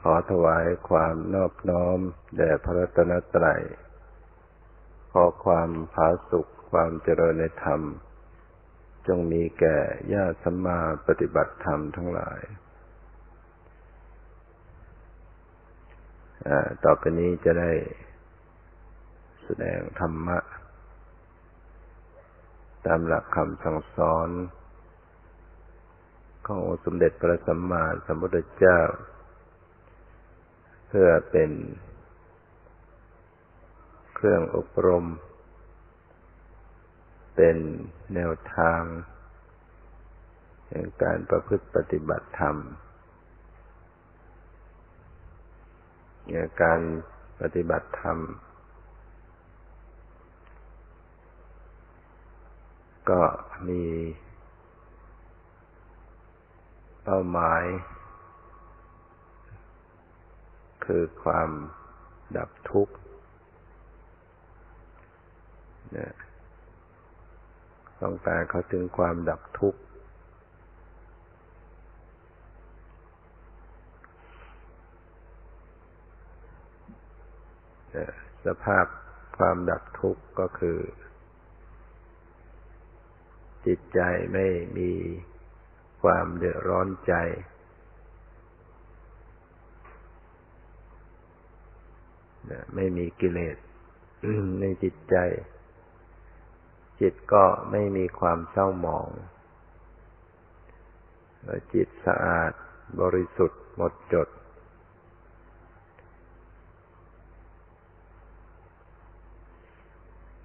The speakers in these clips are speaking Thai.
ขอถวายความนอบน้อม แด่พระรัตนตรัย ขอความผาสุขความเจริญในธรรม จงมีแก่ญาติสัมมาปฏิบัติธรรมทั้งหลาย ต่อไปนี้จะได้แสดงธรรมะ ตามหลักคำสั่งสอน ของสมเด็จพระสัมมาสัมพุทธเจ้า เพื่อเป็นเครื่องอบรม เป็นแนวทางในการประพฤติปฏิบัติธรรมในการปฏิบัติธรรม ก็มีเป้าหมาย คือความดับทุกข์นี่ยต้องการเขาถึงความดับทุกข์สภาพความดับทุกข์ก็คือ จิตใจไม่มีความเดือดร้อนใจ ไม่มีกิเลสในจิตใจ จิตก็ไม่มีความเศร้าหมองจิตสะอาดบริสุทธิ์หมดจด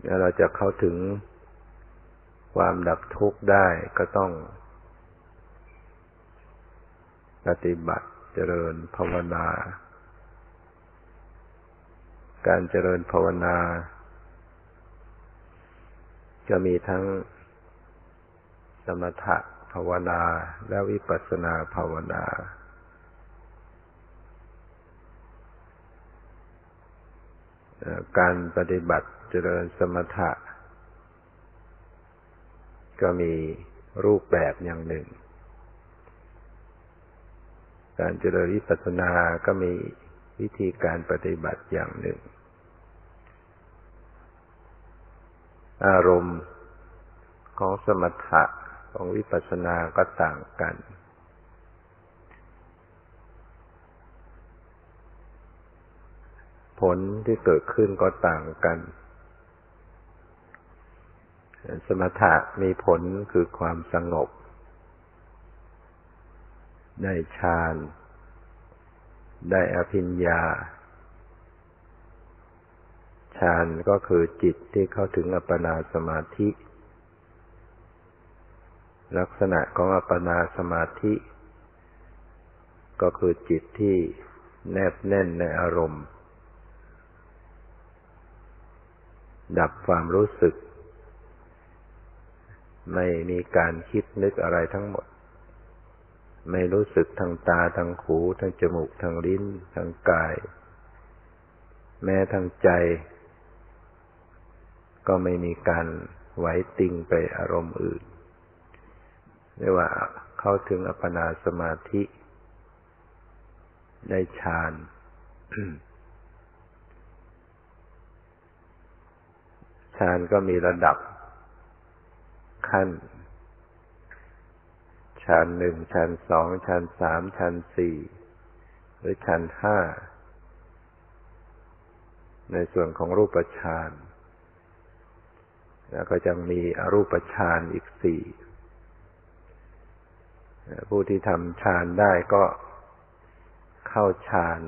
แล้วเราจะเข้าถึงความดับทุกข์ได้ก็ต้อง ปฏิบัติเจริญภาวนา การเจริญภาวนา จะมีทั้งสมถะภาวนาและวิปัสสนาภาวนา การปฏิบัติเจริญสมถะ ก็มีรูปแบบอย่างหนึ่ง การเจริญวิปัสสนาก็มีวิธีการปฏิบัติอย่างหนึ่ง อารมณ์ของสมถะของวิปัสสนาก็ต่างกัน ผลที่เกิดขึ้นก็ต่างกัน สมถะมีผลคือความสงบ ได้ฌาน ได้อภิญญา ฌานก็คือจิตที่เข้าถึงอัปปนาสมาธิ ลักษณะของอัปปนาสมาธิ ก็คือจิตที่แนบแน่นในอารมณ์ ดับความรู้สึก ไม่มีการคิดนึกอะไรทั้งหมด ไม่รู้สึกทางตาทางหูทางจมูกทางลิ้นทางกาย แม้ทางใจ ก็ไม่มีการไหวติงไปอารมณ์อื่นเรียกว่าเข้าถึงอัปปนาสมาธิ ได้ฌานฌานก็มีระดับขั้นฌานหนึ่งฌานสองฌานสามฌานสี่หรือฌานห้าในส่วนของรูปฌาน แล้วก็จะมีอรูปฌานอีกสี่ผู้ที่ทำฌานได้ก็เข้าฌาน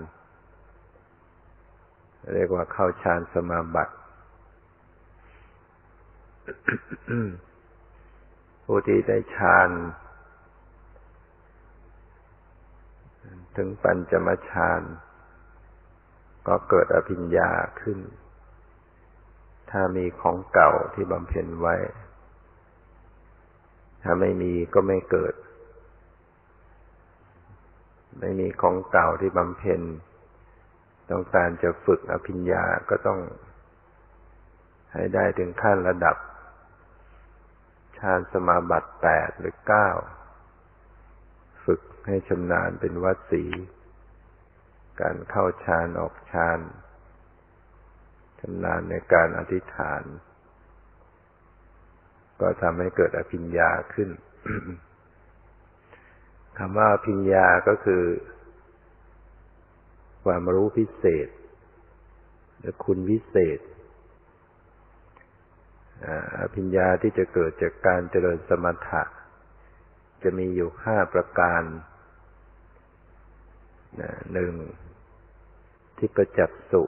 เรียกว่าเข้าฌานสมาบัติ ผู้ที่ได้ฌานถึงปัญจมฌานก็เกิดอภิญญาขึ้น ถ้ามีของเก่าที่บำเพ็ญไว้ ถ้าไม่มีก็ไม่เกิด ไม่มีของเก่าที่บำเพ็ญ ต้องการจะฝึกอภิญญาก็ต้อง ให้ได้ถึงขั้นระดับฌานสมาบัติแปดหรือเก้าฝึกให้ชำนาญเป็นวัดสี การเข้าฌานออกฌาน ชำนาญในการอธิษฐาน ก็ทำให้เกิดอภิญญาขึ้นคำว่าอภิญญาก็คือ ความรู้พิเศษ หรือคุณวิเศษอภิญญาที่จะเกิดจากการเจริญสมถะ จะมีอยู่ห้าประการหนึ่งที่ประจักษ์สุ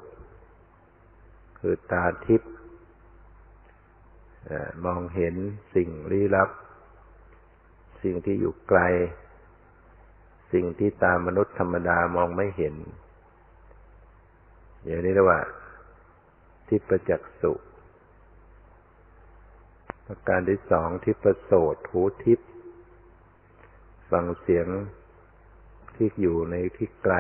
คือตาทิพย์มองเห็นสิ่งลี้ลับ สิ่งที่อยู่ไกล สิ่งที่ตามมนุษย์ธรรมดามองไม่เห็น อย่างนี้เรียกว่า ทิพประจักษ์สุประการที่สองทิพโสดหูทิพฟังเสียงที่อยู่ในที่ไกล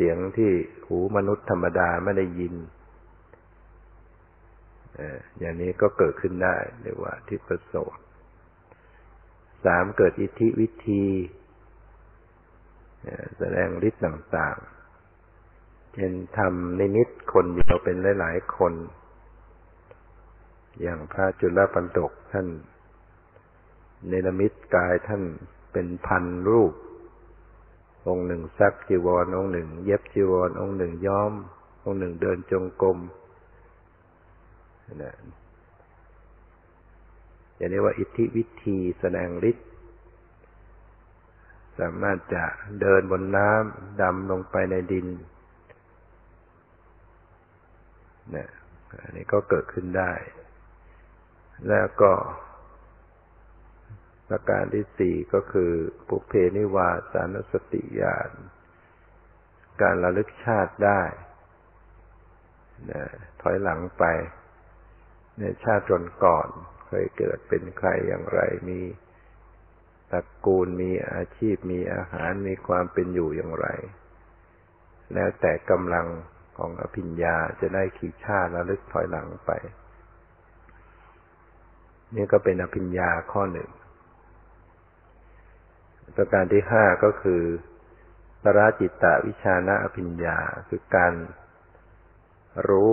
เสียงที่หูมนุษย์ธรรมดาไม่ได้ยินอย่างนี้ก็เกิดขึ้นได้เรียกว่าทิพโสตสามเกิดอิทธิวิธีแสดงฤทธิ์ต่างๆ เช่นทำในนิดคนเดียวเป็นหลายๆคน อย่างพระจุลปันตกท่านเนรมิตกายท่านเป็นพันรูป องค์หนึ่งซักจีวรองค์หนึ่ง เย็บจีวรองค์หนึ่งย้อม องค์หนึ่งเดินจงกรมนะอย่างนี้ว่าอิทธิวิธีแสดงฤทธิ์สามารถจะเดินบนน้ำดำลงไปในดินนะอันนี้ก็เกิดขึ้นได้ แล้วก็ ประการที่สี่ก็คือปุเพนิวาสานสติญาณการระลึกชาติได้นะถอยหลังไป ในชาติจนก่อน เคยเกิดเป็นใครอย่างไรมีตระกูลมีอาชีพมีอาหารมีความเป็นอยู่อย่างไร แล้วแต่กำลังของอภิญญาจะได้ขี่ชาติระลึกถอยหลังไป นี่ก็เป็นอภิญญาข้อหนึ่ง ประการที่ห้าก็คือปราจิตตวิชานะอภิญญาคือการรู้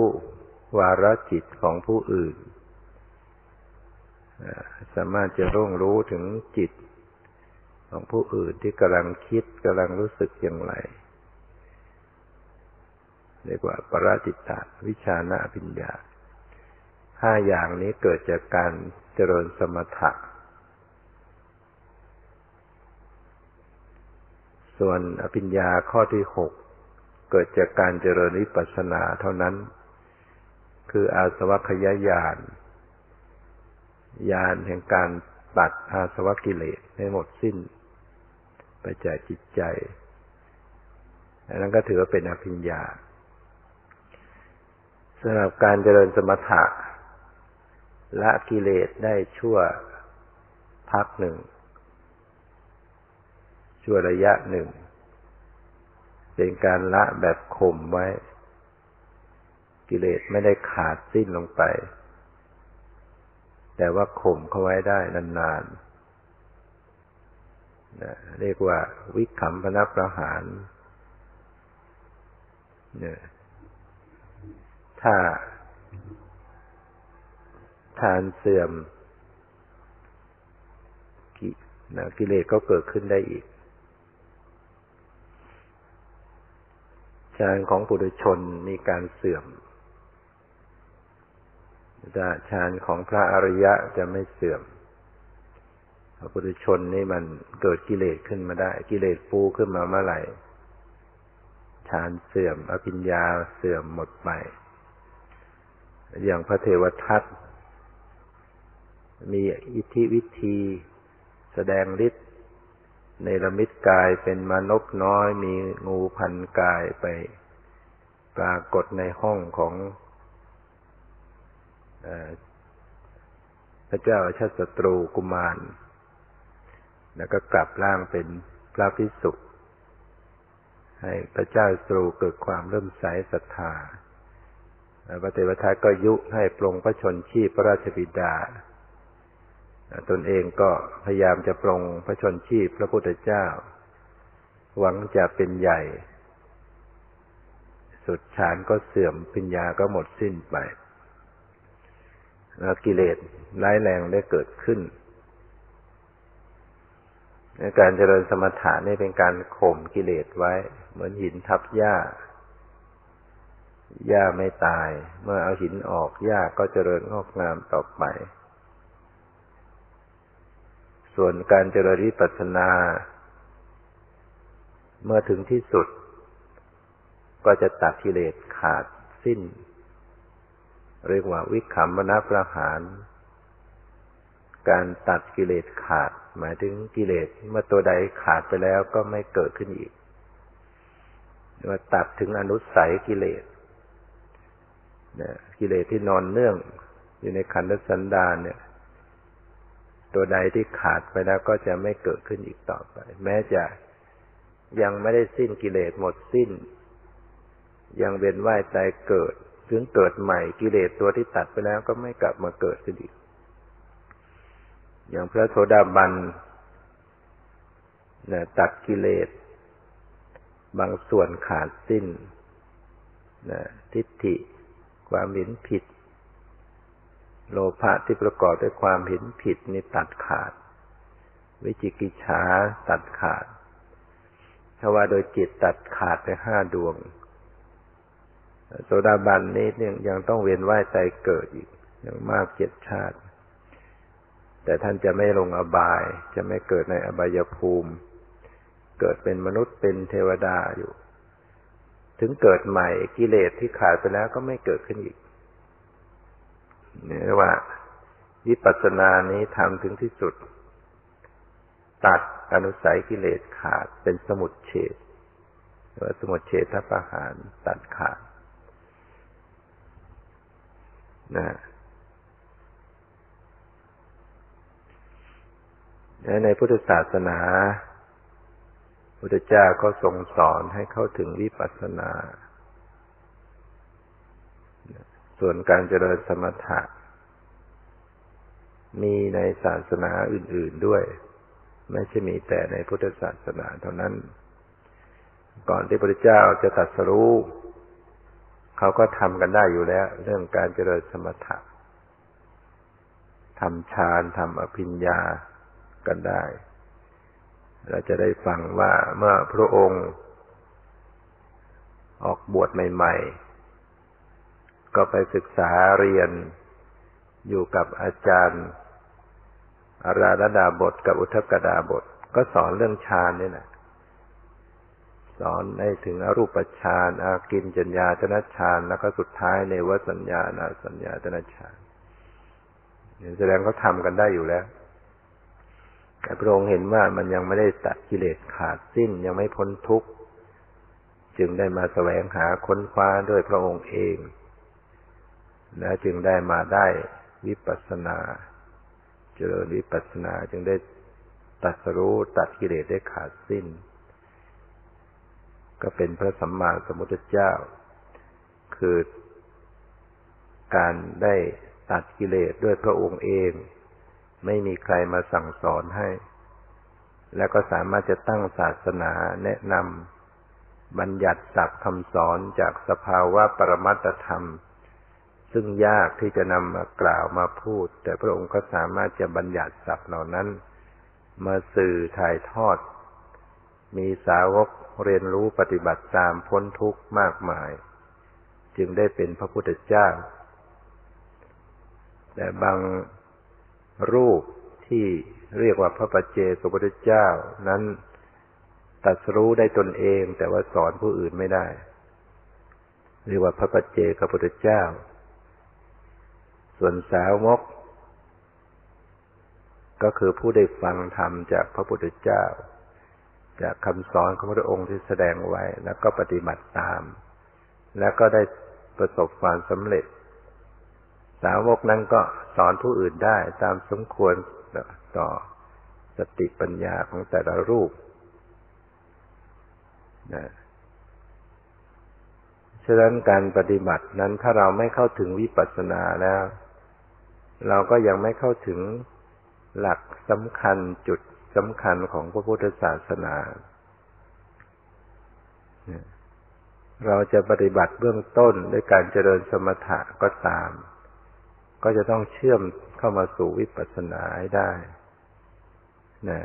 วาระจิตของผู้อื่น สามารถจะร่วงรู้ถึงจิตของผู้อื่นที่กำลังคิดกำลังรู้สึกอย่างไรเรียกว่าปราจิตตวิชานะอภิญญาห้าอย่างนี้เกิดจากการเจริญสมถะ ส่วนอภิญญาข้อที่หกเกิดจากการเจริญวิปัสสนาเท่านั้น คืออาสวัคยาญาณญาณแห่งการตัดอาสวะกิเลสให้หมดสิ้น ไปจากจิตใจ อันนั้นก็ถือว่าเป็นอภิญญาสำหรับการเจริญสมถะละกิเลสได้ชั่วพักหนึ่ง ชั่วระยะหนึ่ง เป็นการละแบบข่มไว้ กิเลสไม่ได้ขาดสิ้นลงไป แต่ว่าข่มเขาไว้ได้นานๆนะเรียกว่าวิคัมพนักประหารเนี่ยถ้าทานเสื่อมกิเลสก็เกิดขึ้นได้อีก ฌานของปุถุชนมีการเสื่อมแต่ฌานของพระอริยะจะไม่เสื่อมพระปุถุชนนี่มันเกิดกิเลสขึ้นมาได้ กิเลสปูขึ้นมาเมื่อไหร่ฌานเสื่อม อภิญญาเสื่อมหมดไป อย่างพระเทวทัตมีอิทธิวิธี แสดงฤทธิ ในระมิตกายเป็นมนกน้อยมีงูพันกายไปปรากฏในห้องของพระเจ้าชาติศัตรูกุมาร แล้วก็กลับร่างเป็นพระพิสุให้พระเจ้าศัตรูเกิดความเริ่มใสศรัทธาพระเทวทัตก็ยุให้ปรงพระชนชีพพระราชบิดา ตนเองก็พยายามจะปรงพระชนชีพพระพุทธเจ้า หวังจะเป็นใหญ่ สุดฌานก็เสื่อมปัญญาก็หมดสิ้นไปแล้วกิเลสร้ายแรงได้เกิดขึ้นในการเจริญสมถะนี่เป็นการข่มกิเลสไว้ เหมือนหินทับหญ้าหญ้าไม่ตาย เมื่อเอาหินออกหญ้าก็เจริญงอกงามต่อไป ส่วนการเจริญวิปัสสนา เมื่อถึงที่สุด ก็จะตัดกิเลสขาดสิ้น เรียกว่าวิคัมมณประหาร การตัดกิเลสขาด หมายถึงกิเลสเมื่อตัวใดขาดไปแล้วก็ไม่เกิดขึ้นอีกว่าตัดถึงอนุสัยกิเลสนะกิเลสที่นอนเนื่อง อยู่ในขันธสันดานเนี่ย ตัวใดที่ขาดไปแล้วก็จะไม่เกิดขึ้นอีกต่อไป แม้จะยังไม่ได้สิ้นกิเลสหมดสิ้น ยังเวียนว่ายตายเกิด ถึงเกิดใหม่กิเลสตัวที่ตัดไปแล้วก็ไม่กลับมาเกิดขึ้นอีก อย่างพระโสดาบันนะตัดกิเลส บางส่วนขาดสิ้นนะทิฏฐิ ความเห็นผิด โลภะที่ประกอบด้วยความเห็นผิดนี่ตัดขาด วิจิกิจฉาตัดขาดถ้าว่าโดยจิตตัดขาดไปห้าดวง โสดาบันนี้ยังยังต้องเวียนว่ายใจเกิดอีกอย่างมากเจ็ดชาติ แต่ท่านจะไม่ลงอบาย จะไม่เกิดในอบายภูมิ เกิดเป็นมนุษย์เป็นเทวดาอยู่ ถึงเกิดใหม่กิเลสที่ขาดไปแล้วก็ไม่เกิดขึ้นอีก เรียกว่าวิปัสสนานี้ทำถึงที่สุด ตัดอนุสัยกิเลสขาดเป็นสมุดเฉดว่าสมุดเฉดทัพอาหารตัดขาดนะในพุทธศาสนา พุทธเจ้าก็ทรงสอนให้เข้าถึงวิปัสสนา ส่วนการเจริญสมถะ มีในศาสนาอื่น ๆด้วย ไม่ใช่มีแต่ในพุทธศาสนาเท่านั้น ก่อนที่พระเจ้าจะตรัสรู้เขาก็ทำกันได้อยู่แล้ว เรื่องการเจริญสมถะทำฌานทำอภิญญากันได้ เราจะได้ฟังว่าเมื่อพระองค์ ออกบวชใหม่ ๆ ก็ไปศึกษาเรียนอยู่กับอาจารย์อาราธดาบทกับอุทกดาบท ก็สอนเรื่องฌานนี่แหละสอนให้ถึงอรูปฌานอากินจัญญาตนะฌานแล้วก็สุดท้ายในวสัญญาณสัญญาตนะฌานแสดงเขาทำกันได้อยู่แล้ว แต่พระองค์เห็นว่ามันยังไม่ได้ตัดกิเลสขาดสิ้นยังไม่พ้นทุกข์ จึงได้มาแสวงหาค้นคว้าด้วยพระองค์เอง และจึงได้มาได้วิปัสสนาเจริญวิปัสสนาจึงได้ตัดรู้ตัดกิเลสได้ขาดสิ้น ก็เป็นพระสัมมาสัมพุทธเจ้า คือการได้ตัดกิเลสด้วยพระองค์เอง ไม่มีใครมาสั่งสอนให้ แล้วก็สามารถจะตั้งศาสนาแนะนำบัญญัติศักดิ์คำสอนจากสภาวะปรมัตธรรม ซึ่งยากที่จะนำมากล่าวมาพูด แต่พระองค์ก็สามารถจะบัญญัติศักดิ์เหล่านั้น มาสื่อถ่ายทอด มีสาวกเรียนรู้ปฏิบัติตามพ้นทุกข์มากมาย จึงได้เป็นพระพุทธเจ้า แต่บางรูปที่เรียกว่าพระปัจเจกพุทธเจ้านั้นตัดรู้ได้ตนเองแต่ว่าสอนผู้อื่นไม่ได้ เรียกว่าพระปัจเจกพุทธเจ้า ส่วนสาวก ก็คือผู้ได้ฟังธรรมจากพระพุทธเจ้า จากคำสอนของพระองค์ที่แสดงไว้ แล้วก็ปฏิบัติตาม แล้วก็ได้ประสบความสำเร็จ สาวกนั้นก็สอนผู้อื่นได้ตามสมควรต่อสติปัญญาของแต่ละรูปนะฉะนั้นการปฏิบัตินั้นถ้าเราไม่เข้าถึงวิปัสสนาแล้ว เราก็ยังไม่เข้าถึงหลักสำคัญจุดสำคัญของพระพุทธศาสนา เราจะปฏิบัติเบื้องต้นด้วยการเจริญสมถะก็ตาม ก็จะต้องเชื่อมเข้ามาสู่วิปัสสนาให้ได้นะ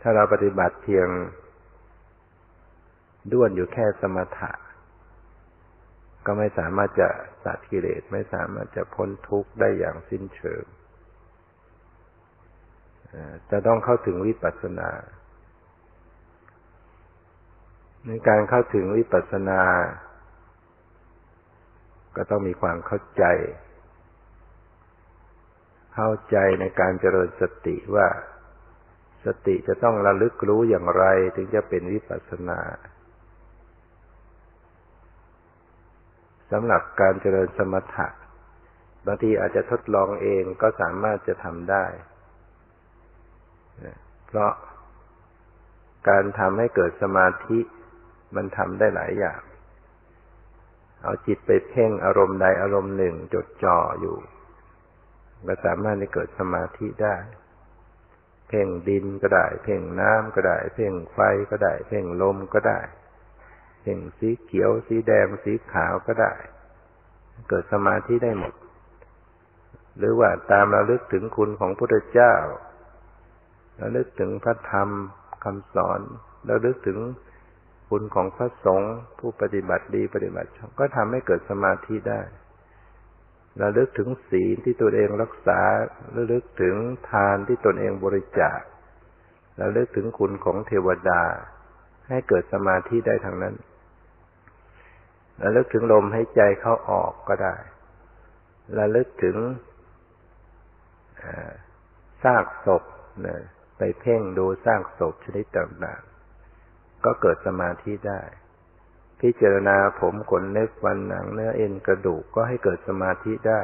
ถ้าเราปฏิบัติเพียงด้วนอยู่แค่สมถะ ก็ไม่สามารถจะสัตกิเลสไม่สามารถจะพ้นทุกข์ได้อย่างสิ้นเชิงจะต้องเข้าถึงวิปัสสนาในการเข้าถึงวิปัสสนา ก็ต้องมีความเข้าใจ เข้าใจในการเจริญสติว่า สติจะต้องระลึกรู้อย่างไรถึงจะเป็นวิปัสสนา สำหรับการเจริญสมถะบางทีอาจจะทดลองเองก็สามารถจะทำได้ เพราะการทำให้เกิดสมาธิมันทำได้หลายอย่าง เอาจิตไปเพ่งอารมณ์ใดอารมณ์หนึ่งจดจ่ออยู่ ก็สามารถให้เกิดสมาธิได้ เพ่งดินก็ได้ เพ่งน้ำก็ได้ เพ่งไฟก็ได้ เพ่งลมก็ได้ เพ่งสีเขียว สีแดง สีขาวก็ได้ เกิดสมาธิได้หมด หรือว่าตามระลึกถึงคุณของพระพุทธเจ้าระลึกถึงพระธรรมคำสอนระลึกถึงคุณของพระสงฆ์ผู้ปฏิบัติดีปฏิบัติชอบก็ทำให้เกิดสมาธิได้ระลึกถึงศีลที่ตนเองรักษาระลึกถึงทานที่ตนเองบริจาคระลึกถึงคุณของเทวดา ให้เกิดสมาธิได้ทางนั้น ระลึกถึงลมให้ใจเข้าออกก็ได้ระลึกถึงซากศพไปเพ่งดูซากศพชนิดต่างๆ ก็เกิดสมาธิได้ พิจารณาผมขนเล็บฟันหนังเนื้อเอ็นกระดูกก็ให้เกิดสมาธิได้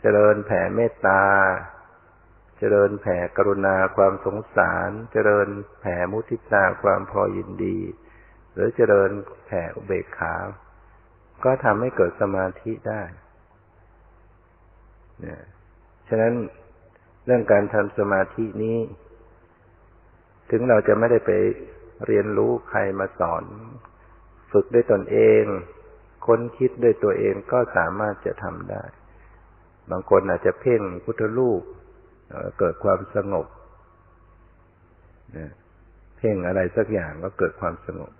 เจริญแผ่เมตตา เจริญแผ่กรุณาความสงสาร เจริญแผ่มุทิตาความพอยินดี หรือเจริญแผ่อุเบกขา ก็ทำให้เกิดสมาธิได้เนี่ยฉะนั้นเรื่องการทำสมาธินี้ ถึงเราจะไม่ได้ไปเรียนรู้ใครมาสอน ฝึกด้วยตนเอง ค้นคิดด้วยตัวเองก็สามารถจะทำได้ บางคนอาจจะเพ่งพุทธลูกเกิดความสงบเพ่งอะไรสักอย่างก็เกิดความสงบ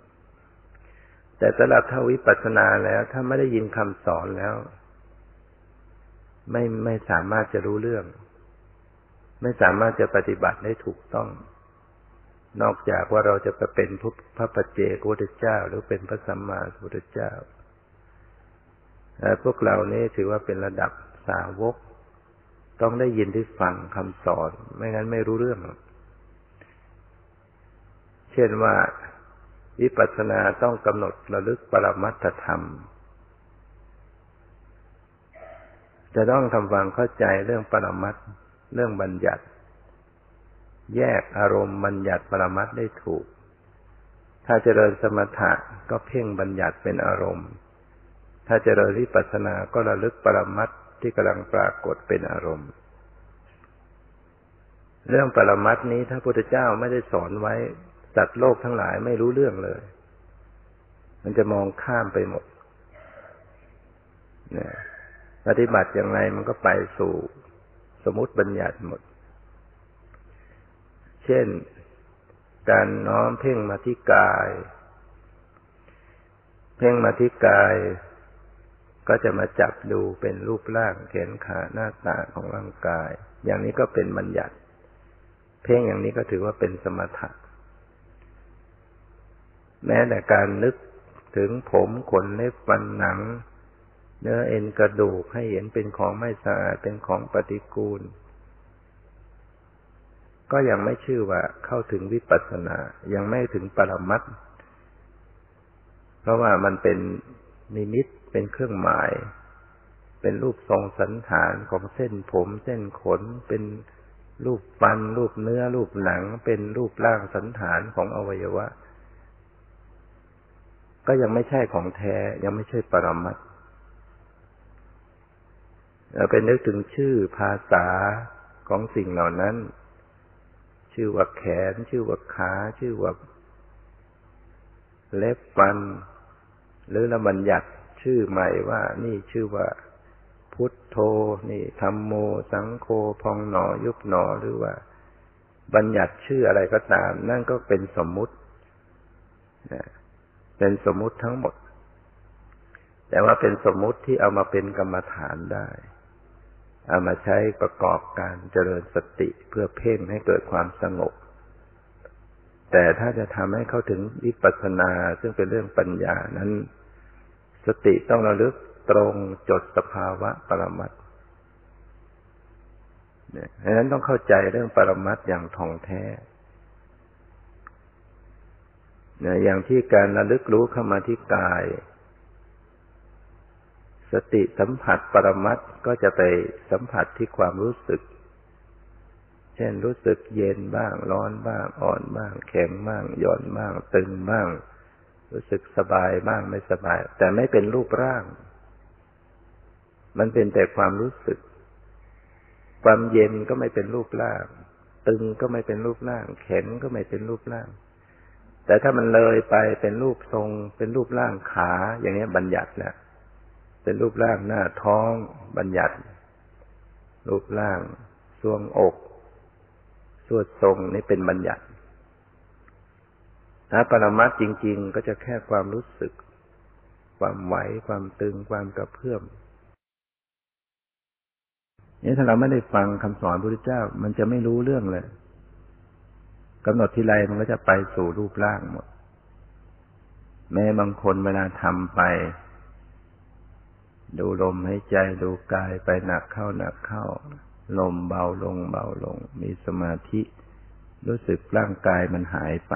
แต่สำหรับถ้าวิปัสสนาแล้ว ถ้าไม่ได้ยินคำสอนแล้ว ไม่ไม่สามารถจะรู้เรื่อง ไม่สามารถจะปฏิบัติได้ถูกต้อง นอกจากว่าเราจะไปเป็นพระปัจเจกพุทธเจ้า หรือเป็นพระสัมมาสัมพุทธเจ้าพวกเรานี่ถือว่าเป็นระดับสาวก ต้องได้ยินได้ฟังคำสอน ไม่งั้นไม่รู้เรื่อง เช่นว่า วิปัสสนาต้องกำหนดระลึกปรมัตถธรรม จะต้องทำความเข้าใจเรื่องปรมัตเรื่องบัญญัติ แยกอารมณ์บัญญัติปรมัตได้ถูก ถ้าเจริญสมถะก็เพ่งบัญญัติเป็นอารมณ์ ถ้าเจริญวิปัสสนาก็ระลึกปรมัตที่กำลังปรากฏเป็นอารมณ์ เรื่องปรมัตนี้ถ้าพุทธเจ้าไม่ได้สอนไว้ สัตว์โลกทั้งหลายไม่รู้เรื่องเลย มันจะมองข้ามไปหมดนปฏิบัติอย่างไรมันก็ไปสู่สมมติบัญญัติหมด เช่น การน้อมเพ่งมาที่กาย เพ่งมาที่กาย ก็จะมาจับดูเป็นรูปร่างแขนขาหน้าตาของร่างกาย อย่างนี้ก็เป็นบัญญัติ เพ่งอย่างนี้ก็ถือว่าเป็นสมถะ แม้แต่การนึกถึงผมขนเล็บฟันหนัง เนื้อเอ็นกระดูกให้เห็นเป็นของไม่สะอาดเป็นของปฏิกูล ก็ยังไม่ชื่อว่าเข้าถึงวิปัสสนา ยังไม่ถึงปรมัตเพราะว่ามันเป็นนิมิตเป็นเครื่องหมาย เป็นรูปทรงสันฐานของเส้นผม เส้นขนเป็นรูปฟัน รูปเนื้อ รูปหนัง เป็นรูปร่างสันฐานของอวัยวะ ก็ยังไม่ใช่ของแท้ ยังไม่ใช่ปรมัตเราไปนึกถึงชื่อภาษาของสิ่งเหล่านั้น ชื่อว่าแขน ชื่อว่าขา ชื่อว่าเล็บฟัน หรือละบัญญัติชื่อใหม่ว่า นี่ชื่อว่าพุทโธ นี่ธรรมโม สังโฆพองหนอ ยุบหนอ หรือว่า บัญญัติชื่ออะไรก็ตาม นั่นก็เป็นสมมุติ เป็นสมมุติทั้งหมด แต่ว่าเป็นสมมุติที่เอามาเป็นกรรมฐานได้ เอามาใช้ประกอบการเจริญสติเพื่อเพ่งให้เกิดความสงบ แต่ถ้าจะทำให้เข้าถึงวิปัสสนาซึ่งเป็นเรื่องปัญญานั้น สติต้องระลึกตรงจดสภาวะปรมัตเนี่ยดังนั้นต้องเข้าใจเรื่องปรมัตอย่างท่องแท้ นะอย่างที่การระลึกรู้เข้ามาที่กาย สติสัมผัสปรมัตก็จะไปสัมผัสที่ความรู้สึก เช่นรู้สึกเย็นบ้าง ร้อนบ้าง อ่อนบ้าง แข็งบ้างหย่อนบ้าง ตึงบ้าง รู้สึกสบายบ้างไม่สบาย แต่ไม่เป็นรูปร่าง มันเป็นแต่ความรู้สึก ความเย็นก็ไม่เป็นรูปร่าง ตึงก็ไม่เป็นรูปร่าง แข็งก็ไม่เป็นรูปร่าง แต่ถ้ามันเลยไปเป็นรูปทรง เป็นรูปร่างขา อย่างนี้บัญญัติแล้วเป็นรูปร่างหน้าท้องบัญญัติ รูปร่างทรวงอกสวดทรงนี่เป็นบัญญัติถ้าปรมัตจริง ๆ ก็จะแค่ความรู้สึก ความไหว ความตึง ความกระเพื่อมนี่ถ้าเราไม่ได้ฟังคำสอนพระพุทธเจ้า มันจะไม่รู้เรื่องเลย กำหนดทีไรมันก็จะไปสู่รูปร่างหมด แม้บางคนเวลาทำไป ดูลมให้ใจดูกายไปหนักเข้าหนักเข้า ลมเบาลงเบาลง มีสมาธิ รู้สึกร่างกายมันหายไป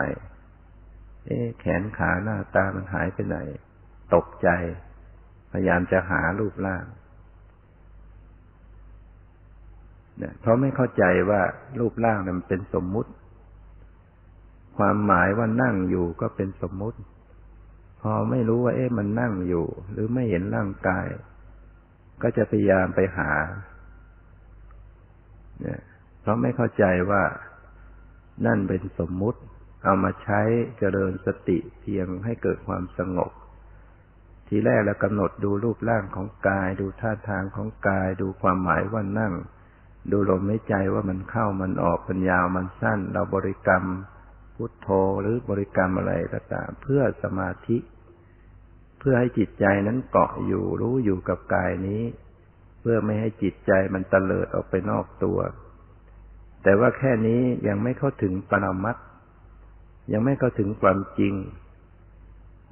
เอ๊แขนขาหน้าตามันหายไปไหน ตกใจ พยายามจะหารูปร่างเนี่ยเพราะไม่เข้าใจว่ารูปร่างนั้นเป็นสมมุติ ความหมายว่านั่งอยู่ก็เป็นสมมุติ พอไม่รู้ว่า เอ๊ะมันนั่งอยู่ หรือไม่เห็นร่างกาย ก็จะพยายามไปหา เนี่ยเพราะไม่เข้าใจว่านั่นเป็นสมมุติ เอามาใช้เจริญสติเพียงให้เกิดความสงบ ทีแรกเรากำหนดดูรูปร่างของกาย ดูท่าทางของกาย ดูความหมายว่านั่ง ดูลมหายใจว่ามันเข้ามันออกมันยาวมันสั้น เราบริกรรม พุทโธหรือบริกรรมอะไรก็ตามเพื่อสมาธิ เพื่อให้จิตใจนั้นเกาะอยู่รู้อยู่กับกายนี้ เพื่อไม่ให้จิตใจมันเตลิดออกไปนอกตัว แต่ว่าแค่นี้ยังไม่เข้าถึงปรมัตยังไม่เข้าถึงความจริง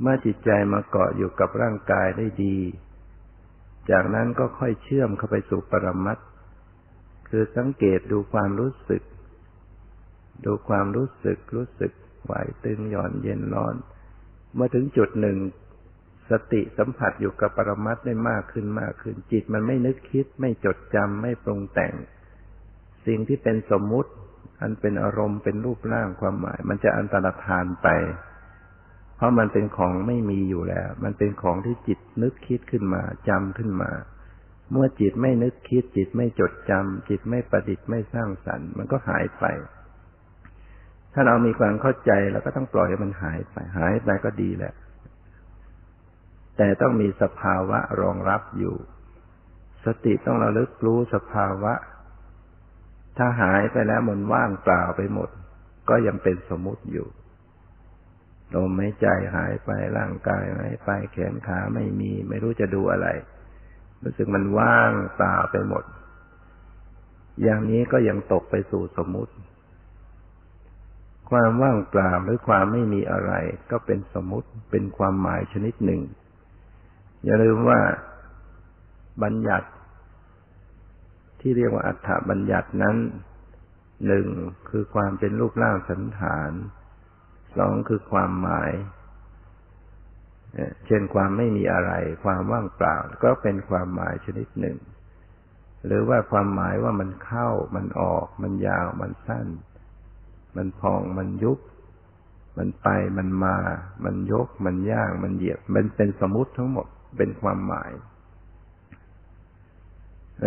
เมื่อจิตใจมาเกาะอยู่กับร่างกายได้ดี จากนั้นก็ค่อยเชื่อมเข้าไปสู่ปรมัตคือสังเกตดูความรู้สึก ดูความรู้สึกรู้สึกไหวตึงหย่อนเย็นร้อน เมื่อถึงจุดหนึ่ง สติสัมผัสอยู่กับปรมัตได้มากขึ้นมากขึ้น จิตมันไม่นึกคิด ไม่จดจำไม่ปรุงแต่ง สิ่งที่เป็นสมมุติ อันเป็นอารมณ์เป็นรูปร่างความหมาย มันจะอันตรธานไป เพราะมันเป็นของไม่มีอยู่แล้ว มันเป็นของที่จิตนึกคิดขึ้นมาจำขึ้นมาเมื่อจิตไม่นึกคิดจิตไม่จดจำจิตไม่ประดิษฐ์ไม่สร้างสรรค์ มันก็หายไป ถ้าเรามีความเข้าใจเราก็ต้องปล่อยให้มันหายไป หายไปก็ดีแหละ แต่ต้องมีสภาวะรองรับอยู่ สติต้องระลึกรู้สภาวะ ถ้าหายไปแล้วมันว่างเปล่าไปหมด ก็ยังเป็นสมมุติอยู่ลมหายใจหายไปร่างกายหายไปแขนขาไม่มี ไม่รู้จะดูอะไร รู้สึกมันว่างเปล่าไปหมด อย่างนี้ก็ยังตกไปสู่สมมุติ ความว่างเปล่าหรือความไม่มีอะไร ก็เป็นสมมุติเป็นความหมายชนิดหนึ่ง อย่าลืมว่าบัญญัติที่เรียกว่าอัฏฐบัญญัตินั้นหนึ่งคือความเป็นรูปร่างสันฐานสองคือความหมาย เช่นความไม่มีอะไร ความว่างเปล่า ก็เป็นความหมายชนิดหนึ่ง หรือว่าความหมายว่ามันเข้ามันออก มันยาวมันสั้น มันพองมันยุบ มันไปมันมา มันยกมันย่าง มันเหยียบ มันเป็นสมมติทั้งหมดเป็นความหมาย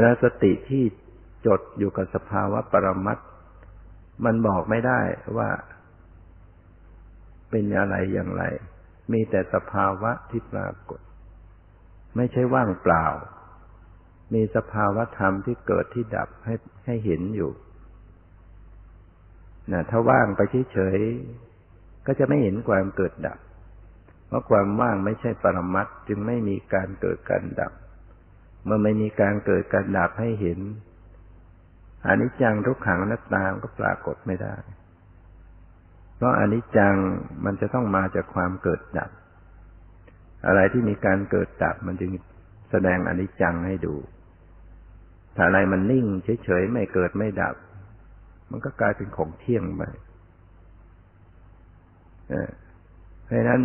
แล้วสติที่จดอยู่กับสภาวะปรมัตมันบอกไม่ได้ว่า เป็นอะไรอย่างไร มีแต่สภาวะที่ปรากฏ ไม่ใช่ว่างเปล่า มีสภาวะธรรมที่เกิดที่ดับให้ให้เห็นอยู่ นะถ้าว่างไปเฉยๆก็จะไม่เห็นความเกิดดับ เพราะความว่างไม่ใช่ปรมัตจึงไม่มีการเกิดการดับ เมื่อไม่มีการเกิดการดับให้เห็นอนิจจังทุกขังนัตตามก็ปรากฏไม่ได้ เพราะอนิจจังมันจะต้องมาจากความเกิดดับ อะไรที่มีการเกิดดับมันจึงแสดงอนิจจังให้ดู ถ้าอะไรมันนิ่งเฉยๆไม่เกิดไม่ดับ มันก็กลายเป็นของเที่ยงไปเพราะนั้น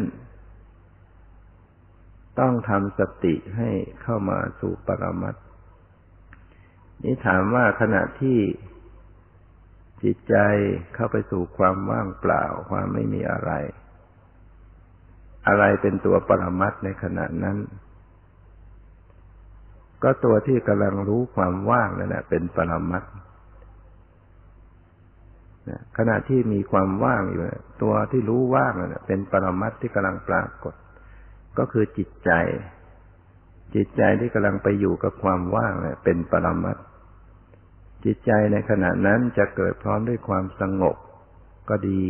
ต้องทำสติให้เข้ามาสู่ปรมัตนี่ถามว่าขณะที่จิตใจเข้าไปสู่ความว่างเปล่า ความไม่มีอะไร อะไรเป็นตัวปรมัตในขณะนั้น ก็ตัวที่กำลังรู้ความว่างนั่นแหละเป็นปรมัต ขณะที่มีความว่างอยู่ตัวที่รู้ว่างนั่นเป็นปรมัตที่กำลังปรากฏ ก็คือจิตใจ จิตใจที่กำลังไปอยู่กับความว่างเนี่ยเป็นปรมัตจิตใจในขณะนั้นจะเกิดพร้อมด้วยความสงบก็ดี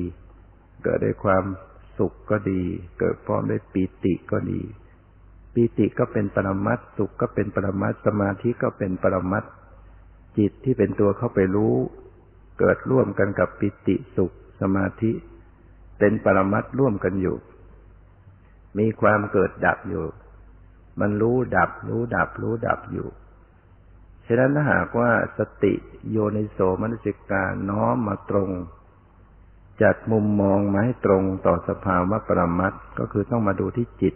เกิดด้วยความสุขก็ดี เกิดพร้อมด้วยปีติก็ดี ปีติก็เป็นปรมัตสุขก็เป็นปรมัตสมาธิก็เป็นปรมัตจิตที่เป็นตัวเข้าไปรู้ เกิดร่วมกันกับปิติสุขสมาธิ เป็นปรมัตร่วมกันอยู่ มีความเกิดดับอยู่ มันรู้ดับ รู้ดับ รู้ดับอยู่ ฉะนั้นถ้าหากว่าสติโยนิโสมนสิกาน้อมมาตรง จัดมุมมองมาให้ตรงต่อสภาวะปรมัตก็คือต้องมาดูที่จิต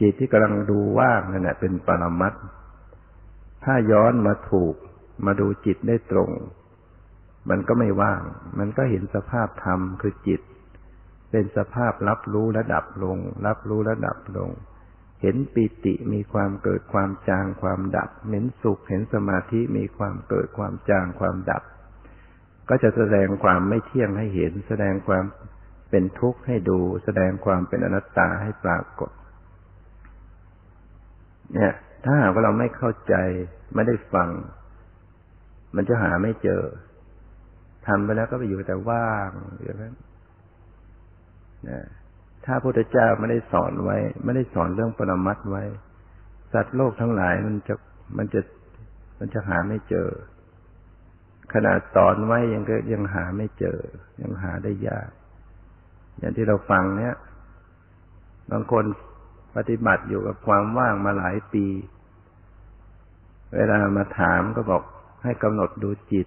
จิตที่กำลังดูว่างนั่นแหละเป็นปรมัตถ้าย้อนมาถูก มาดูจิตได้ตรง มันก็ไม่ว่าง มันก็เห็นสภาพธรรมคือจิต เป็นสภาพรับรู้ระดับลง รับรู้ระดับลง เห็นปิติมีความเกิดความจางความดับ เห็นสุขเห็นสมาธิมีความเกิดความจางความดับ ก็จะแสดงความไม่เที่ยงให้เห็น แสดงความเป็นทุกข์ให้ดู แสดงความเป็นอนัตตาให้ปรากฏ เนี่ย ถ้าหากว่าเราไม่เข้าใจไม่ได้ฟัง มันจะหาไม่เจอทำไปแล้วก็ไปอยู่แต่ว่างอย่างนั้นนะถ้าพระพุทธเจ้าไม่ได้สอนไว้ ไม่ได้สอนเรื่องปรมัตไว้ สัตว์โลกทั้งหลายมันจะมันจะมันจะหาไม่เจอ ขนาดสอนไว้ยังก็ยังหาไม่เจอ ยังหาได้ยาก อย่างที่เราฟังเนี้ยบางคนปฏิบัติอยู่กับความว่างมาหลายปี เวลามาถามก็บอก ให้กำหนดดูจิต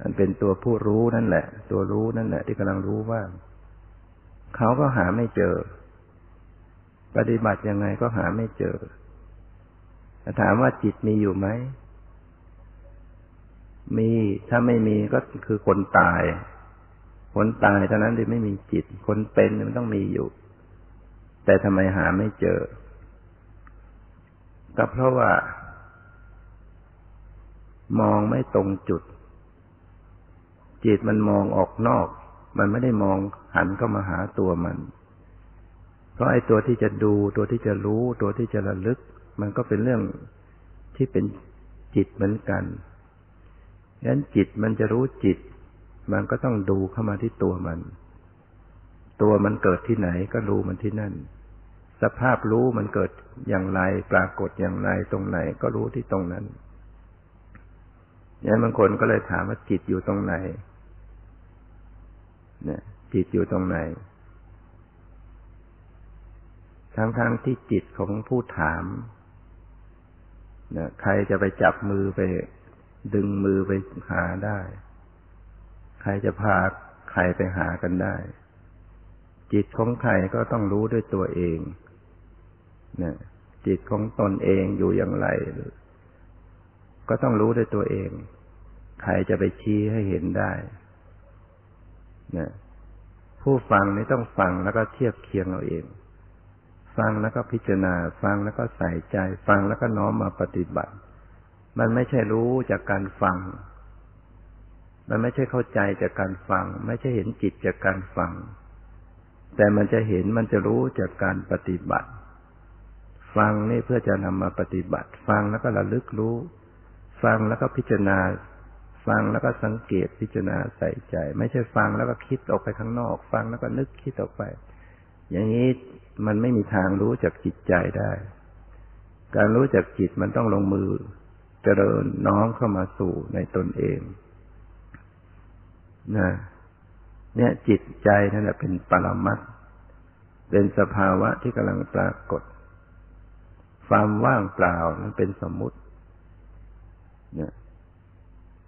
อันเป็นตัวผู้รู้นั่นแหละ ตัวรู้นั่นแหละ ที่กำลังรู้ว่า เขาก็หาไม่เจอ ปฏิบัติยังไงก็หาไม่เจอถามว่าจิตมีอยู่ไหม มีถ้าไม่มีก็คือคนตาย คนตายเท่านั้นที่ไม่มีจิต คนเป็นมันต้องมีอยู่ แต่ทำไมหาไม่เจอ ก็เพราะว่า มองไม่ตรงจุด จิตมันมองออกนอก มันไม่ได้มองหันเข้ามาหาตัวมัน เพราะไอ้ตัวที่จะดูตัวที่จะรู้ ตัวที่จะระลึก มันก็เป็นเรื่องที่เป็นจิตเหมือนกันดังนั้นจิตมันจะรู้จิต มันก็ต้องดูเข้ามาที่ตัวมัน ตัวมันเกิดที่ไหนก็รู้มันที่นั่น สภาพรู้มันเกิดอย่างไร ปรากฏอย่างไรตรงไหนก็รู้ที่ตรงนั้น เนี่ยบางคนก็เลยถามว่าจิตอยู่ตรงไหน เนี่ย จิตอยู่ตรงไหน ทั้งๆทที่จิตของผู้ถามเนี่ยใครจะไปจับมือไป ดึงมือไปหาได้ ใครจะพาใครไปหากันได้ จิตของใครก็ต้องรู้ด้วยตัวเองเนี่ยจิตของตนเองอยู่อย่างไร ก็ต้องรู้ด้วยตัวเอง ใครจะไปชี้ให้เห็นได้นะผู้ฟังนี่ต้องฟังแล้วก็เทียบเคียงเอาเอง ฟังแล้วก็พิจารณา ฟังแล้วก็ใส่ใจ ฟังแล้วก็น้อมมาปฏิบัติ มันไม่ใช่รู้จากการฟัง มันไม่ใช่เข้าใจจากการฟัง ไม่ใช่เห็นจิตจากการฟัง แต่มันจะเห็นมันจะรู้จากการปฏิบัติ ฟังนี่เพื่อจะนำมาปฏิบัติ ฟังแล้วก็ระลึกรู้ ฟังแล้วก็พิจารณา ฟังแล้วก็สังเกตพิจารณาใส่ใจ ไม่ใช่ฟังแล้วก็คิดออกไปข้างนอก ฟังแล้วก็นึกคิดออกไป อย่างนี้มันไม่มีทางรู้จากจิตใจได้ การรู้จากจิตมันต้องลงมือเจริญน้อมเข้ามาสู่ในตนเองนะเนี่ยจิตใจนั่นแหละเป็นปรมัตเป็นสภาวะที่กำลังปรากฏ ความว่างเปล่านั้นเป็นสมมุติ เนี่ย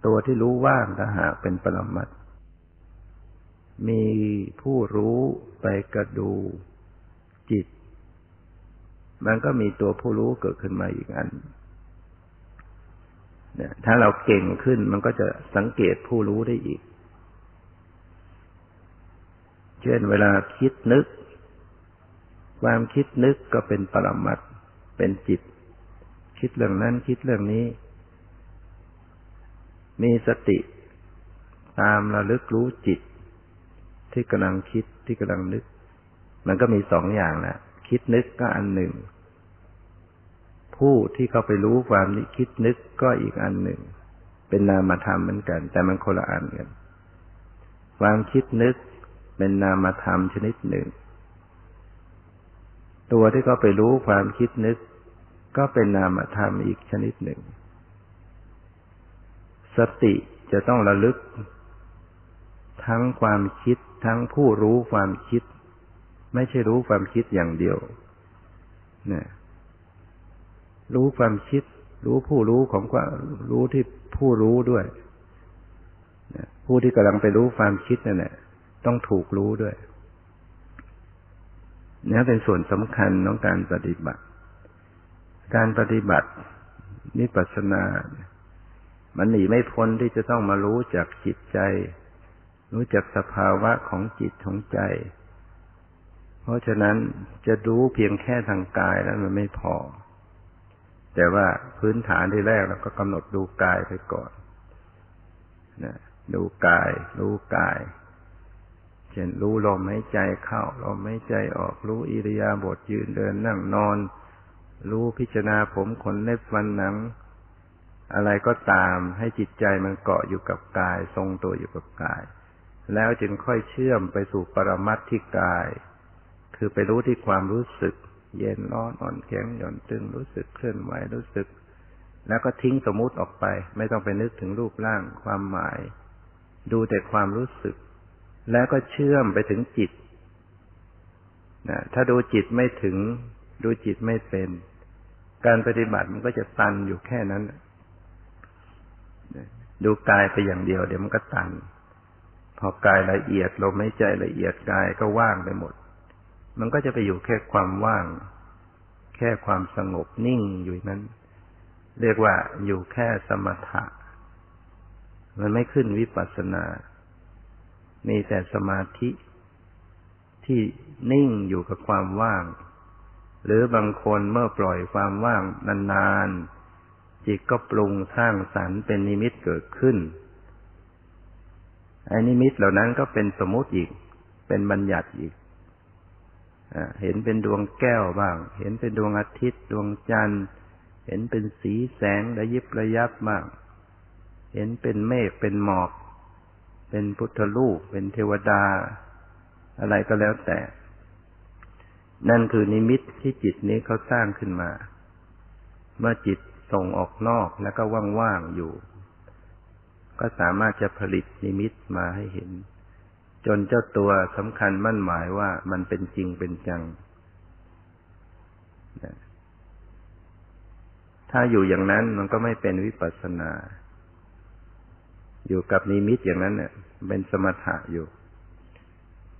ตัวที่รู้ว่างถ้าหากเป็นปรมัตมีผู้รู้ไปกระดูจิต มันก็มีตัวผู้รู้เกิดขึ้นมาอีกอันเนี่ยถ้าเราเก่งขึ้นมันก็จะสังเกตผู้รู้ได้อีก เช่นเวลาคิดนึก ความคิดนึกก็เป็นปรมัตเป็นจิต คิดเรื่องนั้นคิดเรื่องนี้ มีสติ ตามระลึกรู้จิต ที่กำลังคิดที่กำลังนึก มันก็มีสองอย่างแหละคิดนึกก็อันหนึ่ง ผู้ที่เขาไปรู้ความนิคิดนึกก็อีกอันหนึ่ง เป็นนามธรรมเหมือนกัน แต่มันคนละอันกันความคิดนึกเป็นนามธรรมชนิดหนึ่ง ตัวที่เขาไปรู้ความคิดนึก ก็เป็นนามธรรมอีกชนิดหนึ่ง สติจะต้องระลึก ทั้งความคิดทั้งผู้รู้ความคิด ไม่ใช่รู้ความคิดอย่างเดียวเนี่ยรู้ความคิด รู้ผู้รู้ของความรู้ที่ผู้รู้ด้วยผู้ที่กำลังไปรู้ความคิดนั่นแหละต้องถูกรู้ด้วยนี่เป็นส่วนสำคัญของการปฏิบัติ การปฏิบัตินิปัสนา มันหนีไม่พ้นที่จะต้องมารู้จักจิตใจ รู้จักสภาวะของจิตของใจ เพราะฉะนั้นจะรู้เพียงแค่ทางกายแล้วมันไม่พอ แต่ว่าพื้นฐานที่แรกเราก็กำหนดดูกายไปก่อนนะดูกาย รู้กาย เช่นรู้ลมหายใจเข้าลมหายใจออกรู้อิริยาบถยืนเดินนั่งนอน รู้พิจารณาผมขนเล็บฟันหนัง อะไรก็ตามให้จิตใจมันเกาะอยู่กับกาย ทรงตัวอยู่กับกาย แล้วจึงค่อยเชื่อมไปสู่ปรมัตที่กาย คือไปรู้ที่ความรู้สึก เย็นร้อนอ่อนแข็งหย่อนตึงรู้สึกเคลื่อนไหวรู้สึก แล้วก็ทิ้งสมมุติออกไป ไม่ต้องไปนึกถึงรูปร่างความหมาย ดูแต่ความรู้สึก แล้วก็เชื่อมไปถึงจิตนะถ้าดูจิตไม่ถึง ดูจิตไม่เป็น การปฏิบัติมันก็จะตันอยู่แค่นั้น ดูกายไปอย่างเดียว เดี๋ยวมันก็ตัน พอกายละเอียดลมหายใจละเอียดกายก็ว่างไปหมด มันก็จะไปอยู่แค่ความว่าง แค่ความสงบนิ่งอยู่นั้น เรียกว่าอยู่แค่สมถะ มันไม่ขึ้นวิปัสสนา มีแต่สมาธิที่นิ่งอยู่กับความว่าง หรือบางคนเมื่อปล่อยความว่างนานๆ จิตก็ปรุงสร้างสรรค์เป็นนิมิตเกิดขึ้นไอ้นิมิตเหล่านั้นก็เป็นสมมติอีก เป็นบัญญัติอีกเห็นเป็นดวงแก้วบ้าง เห็นเป็นดวงอาทิตย์ ดวงจันทร์ เห็นเป็นสีแสงระยิบระยับบ้าง เห็นเป็นเมฆ เป็นหมอก เป็นพุทธลูก เป็นเทวดา อะไรก็แล้วแต่ นั่นคือนิมิตที่จิตนี้เขาสร้างขึ้นมา เมื่อจิต ส่งออกนอกแล้วก็ว่างๆอยู่ ก็สามารถจะผลิตนิมิตมาให้เห็น จนเจ้าตัวสำคัญมั่นหมายว่ามันเป็นจริงเป็นจัง ถ้าอยู่อย่างนั้นมันก็ไม่เป็นวิปัสสนา อยู่กับนิมิตอย่างนั้นเนี่ยเป็นสมถะอยู่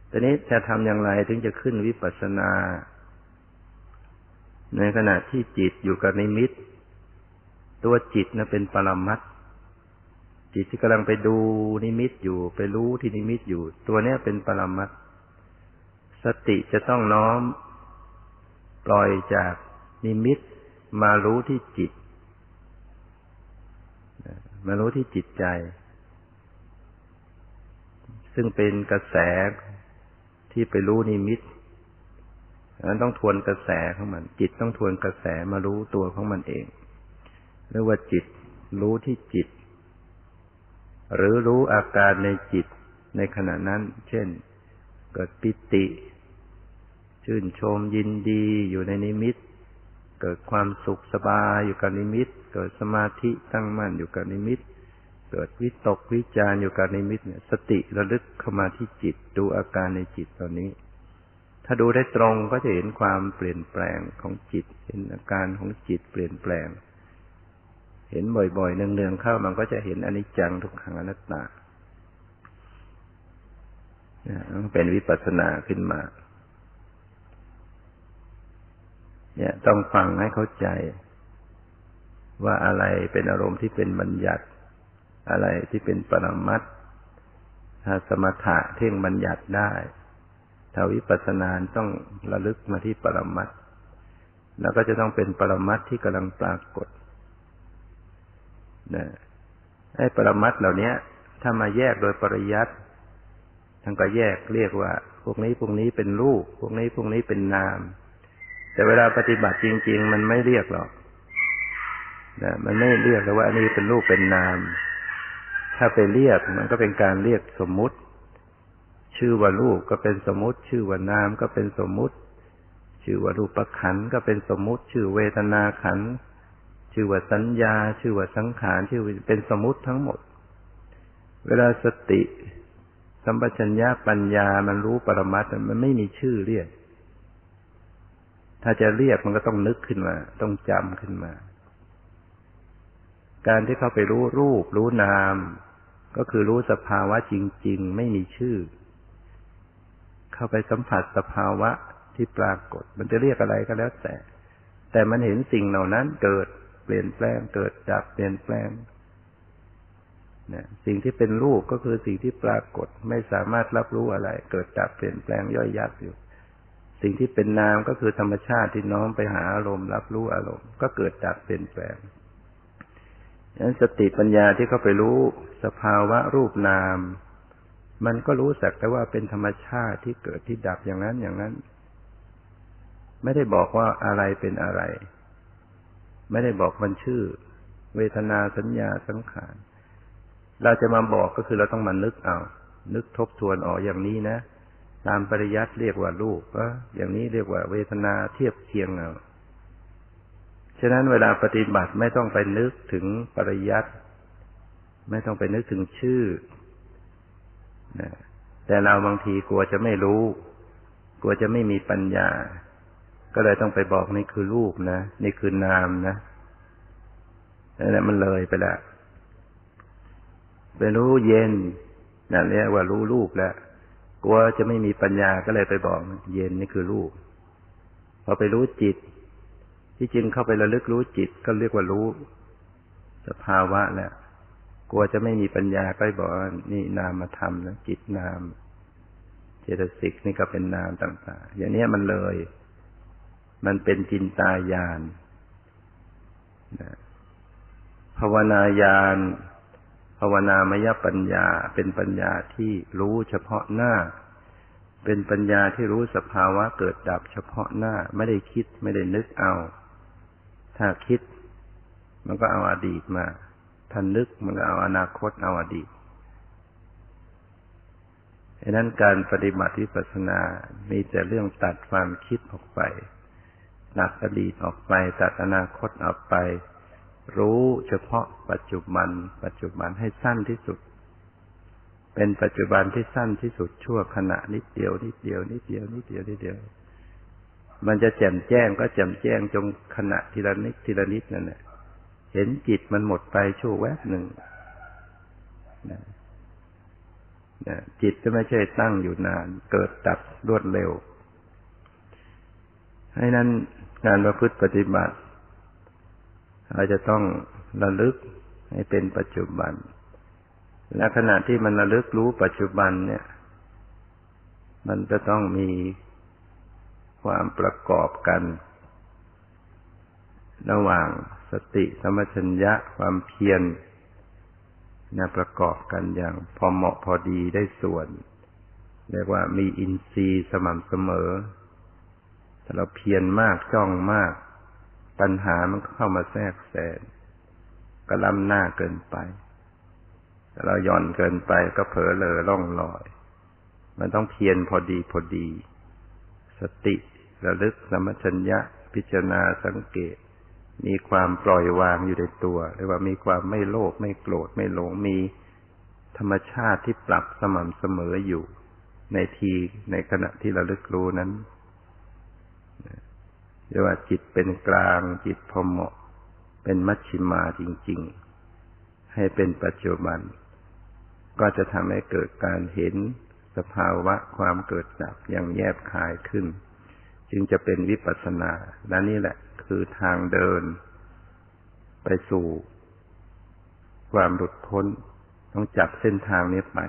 ทีนี้จะทำอย่างไรถึงจะขึ้นวิปัสสนา ในขณะที่จิตอยู่กับนิมิต ตัวจิตนะเป็นปรมัตจิตที่กำลังไปดูนิมิตอยู่ ไปรู้ที่นิมิตอยู่ ตัวเนี้ยเป็นปรมัตสติจะต้องน้อม ปล่อยจากนิมิตมารู้ที่จิต มารู้ที่จิตใจ ซึ่งเป็นกระแสที่ไปรู้นิมิตนั้นต้องทวนกระแสของมัน จิตต้องทวนกระแสมารู้ตัวของมันเอง เรียกว่าจิต รู้ที่จิต หรือรู้อาการในจิตในขณะนั้น เช่น เกิดปิติ ชื่นชมยินดีอยู่ในนิมิต เกิดความสุขสบายอยู่กับนิมิต เกิดสมาธิตั้งมั่นอยู่กับนิมิต เกิดวิตกวิจารอยู่กับนิมิตเนี่ย สติระลึกเข้ามาที่จิต ดูอาการในจิตตอนนี้ ถ้าดูได้ตรงก็จะเห็นความเปลี่ยนแปลงของจิต เห็นอาการของจิตเปลี่ยนแปลง เห็นบ่อยๆเนืองๆเข้ามันก็จะเห็นอนิจจังทุกขังอนัตตาเป็นวิปัสสนาขึ้นมา เนี่ยต้องฟังให้เข้าใจ ว่าอะไรเป็นอารมณ์ที่เป็นบัญญัติ อะไรที่เป็นปรมัตถ้าสมถะเท่งบัญญัติได้ถ้าวิปัสสนาต้องระลึกมาที่ปรมัตแล้วก็จะต้องเป็นปรมัตที่กำลังปรากฏ นะไอ้ปรมัตเหล่านี้ถ้ามาแยกโดยปริยัติท่านก็แยกเรียกว่า พวกนี้พวกนี้เป็นรูป พวกนี้พวกนี้เป็นนาม แต่เวลาปฏิบัติจริง ๆ มันไม่เรียกหรอกนะมันไม่เรียกเลยว่าอันนี้เป็นรูปเป็นนาม ถ้าไปเรียกมันก็เป็นการเรียกสมมุติ ชื่อว่ารูปก็เป็นสมมุติ ชื่อว่านามก็เป็นสมมุติ ชื่อว่ารูปขันก็เป็นสมมุติ ชื่อเวทนาขัน ชื่อว่าสัญญา ชื่อว่าสังขารชื่อเป็นสมมติทั้งหมด เวลาสติ สัมปชัญญะปัญญามันรู้ปรมัตมันไม่มีชื่อเรียก ถ้าจะเรียกมันก็ต้องนึกขึ้นมา ต้องจำขึ้นมา การที่เขาไปรู้รูป รู้นาม ก็คือรู้สภาวะจริง ๆ ไม่มีชื่อ เข้าไปสัมผัสสภาวะที่ปรากฏ มันจะเรียกอะไรก็แล้วแต่ แต่มันเห็นสิ่งเหล่านั้นเกิด เปลี่ยนแปลง เกิดดับเปลี่ยนแปลงนะสิ่งที่เป็นรูปก็คือสิ่งที่ปรากฏ ไม่สามารถรับรู้อะไร เกิดดับเปลี่ยนแปลงย่อยยับอยู่ สิ่งที่เป็นนามก็คือธรรมชาติที่น้อมไปหาอารมณ์รับรู้อารมณ์ก็เกิดดับเปลี่ยนแปลงดังนั้นสติปัญญาที่เขาไปรู้สภาวะรูปนาม มันก็รู้สักแต่ว่าเป็นธรรมชาติที่เกิดที่ดับอย่างนั้นอย่างนั้น ไม่ได้บอกว่าอะไรเป็นอะไร ไม่ได้บอกมันชื่อ เวทนาสัญญาสังขาร เราจะมาบอกก็คือเราต้องมานึกเอา นึกทบทวนอ๋ออย่างนี้นะ ตามปริยัติเรียกว่ารูปว่าอย่างนี้เรียกว่าเวทนาเทียบเคียงเอาฉะนั้นเวลาปฏิบัติไม่ต้องไปนึกถึงปริยัติไม่ต้องไปนึกถึงชื่อนะแต่เราบางทีกลัวจะไม่รู้ กลัวจะไม่มีปัญญา ก็เลยต้องไปบอกนี่คือรูปนะนี่คือนามนะนั่นแหละมันเลยไปแล้วไปรู้เย็นนั่นเรียกว่ารู้รูปแล้วกลัวจะไม่มีปัญญาก็เลยไปบอก เย็นนี่คือรูปพอไปรู้จิต ที่จริงเข้าไประลึกรู้จิต ก็เรียกว่ารู้ สภาวะแล้วกลัวจะไม่มีปัญญาก็บอกนี่นามธรรมนะจิตนาม เจตสิกนี่ก็เป็นนามต่างๆอย่างนี้มันเลย มันเป็นจินตายานภาวนายานภาวนามยปัญญาเป็นปัญญาที่รู้เฉพาะหน้า เป็นปัญญาที่รู้สภาวะเกิดดับเฉพาะหน้า ไม่ได้คิดไม่ได้นึกเอา ถ้าคิด มันก็เอาอาดีตมาถ้านึกมันก็เอาอนาคตเอาอดีตดังนั้นการปฏิบัติวิปัสสนา มีแต่เรื่องตัดความคิดออกไป ตัดอดีตออกไปตัดอนาคตออกไป รู้เฉพาะปัจจุบัน ปัจจุบันให้สั้นที่สุด เป็นปัจจุบันที่สั้นที่สุดชั่วขณะนิดเดียวนิดเดียวนิดเดียวนิดเดียวนิดเดียว มันจะแจ่มแจ้งก็แจ่มแจ้งจงขณะทีละนิดทีละนิดนั่นแหละเห็นจิตมันหมดไปชั่วแวบหนึ่งนะนะจิตจะไม่ใช่ตั้งอยู่นาน เกิดดับรวดเร็วให้นั้น งานประพฤติปฏิบัติ เราจะต้องระลึกให้เป็นปัจจุบัน และขณะที่มันระลึกรู้ปัจจุบันเนี่ย มันจะต้องมีความประกอบกัน ระหว่างสติสมัชัญญะความเพียรนะประกอบกันอย่างพอเหมาะพอดีได้ส่วน เรียกว่ามีอินทรีย์สม่ำเสมอ ถ้าเราเพียรมากจ้องมาก ปัญหามันก็เข้ามาแทรกแซงก็ล้ำหน้าเกินไปถ้าเราหย่อนเกินไปก็เผลอเลอล่องลอย มันต้องเพียรพอดีพอดี สติระลึกสมัชัญญะ พิจารณาสังเกต มีความปล่อยวางอยู่ในตัวเรียกว่ามีความไม่โลภไม่โกรธไม่หลงมีธรรมชาติที่ปรับสม่ำเสมออยู่ ในทีในขณะที่เราลึกรู้นั้น เรียกว่าจิตเป็นกลางจิตพอเหมาะ เป็นมัชชิมาจริง ๆ ให้เป็นปัจจุบัน ก็จะทำให้เกิดการเห็นสภาวะความเกิดดับอย่างแยบคายขึ้น จึงจะเป็นวิปัสสนาและนี่แหละคือทางเดิน ไปสู่ ความหลุดพ้นต้องจับเส้นทางนี้ไป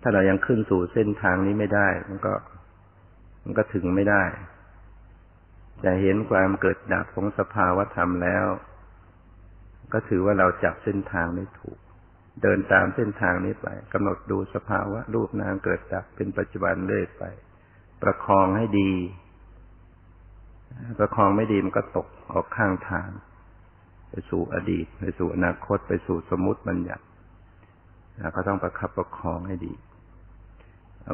ถ้าเรายังขึ้นสู่เส้นทางนี้ไม่ได้ มันก็ มันก็ถึงไม่ได้ จะเห็นความเกิดดับของสภาวธรรมแล้ว ก็ถือว่าเราจับเส้นทางไม่ถูก เดินตามเส้นทางนี้ไปกำหนดดูสภาวะรูปนามเกิดดับเป็นปัจจุบันเรื่อยไป ประคองให้ดี ประคองไม่ดีมันก็ตกออกข้างทาง ไปสู่อดีต ไปสู่อนาคต ไปสู่สมมติบัญญัติก็ต้องประคับประคองให้ดี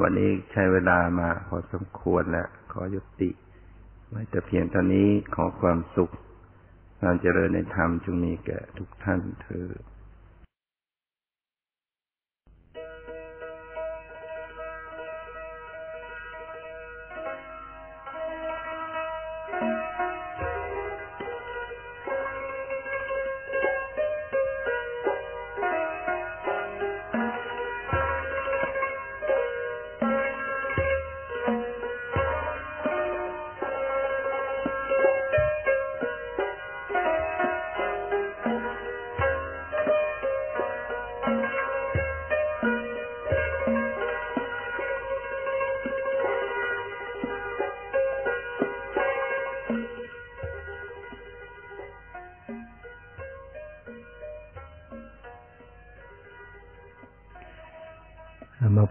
วันนี้ใช้เวลามาพอสมควรแล้ว ขอยุติ ไว้แต่เพียงเท่านี้ขอความสุขความเจริญในธรรมจงมีแก่ทุกท่านเธอ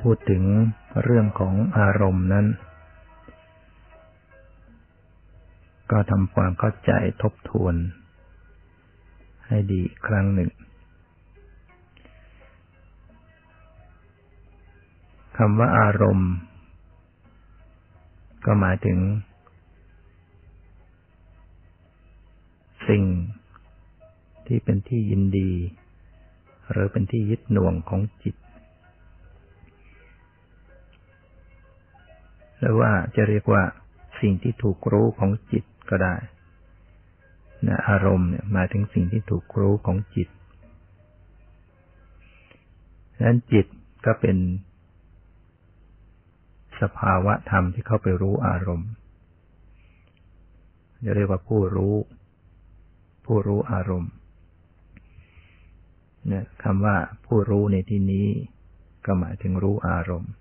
พูดถึงเรื่องของอารมณ์นั้น ก็ทำความเข้าใจทบทวน ให้ดีครั้งหนึ่งคำว่าอารมณ์ ก็หมายถึง สิ่งที่เป็นที่ยินดี หรือเป็นที่ยึดหน่วงของจิต หรือว่าจะเรียกว่าสิ่งที่ถูกรู้ของจิตก็ได้นะอารมณ์เนี่ยหมายถึงสิ่งที่ถูกรู้ของจิตดังนั้นจิตก็เป็นสภาวะธรรมที่เข้าไปรู้อารมณ์จะเรียกว่าผู้รู้ ผู้รู้อารมณ์เนี่ยคำว่าผู้รู้ในที่นี้ก็หมายถึงรู้อารมณ์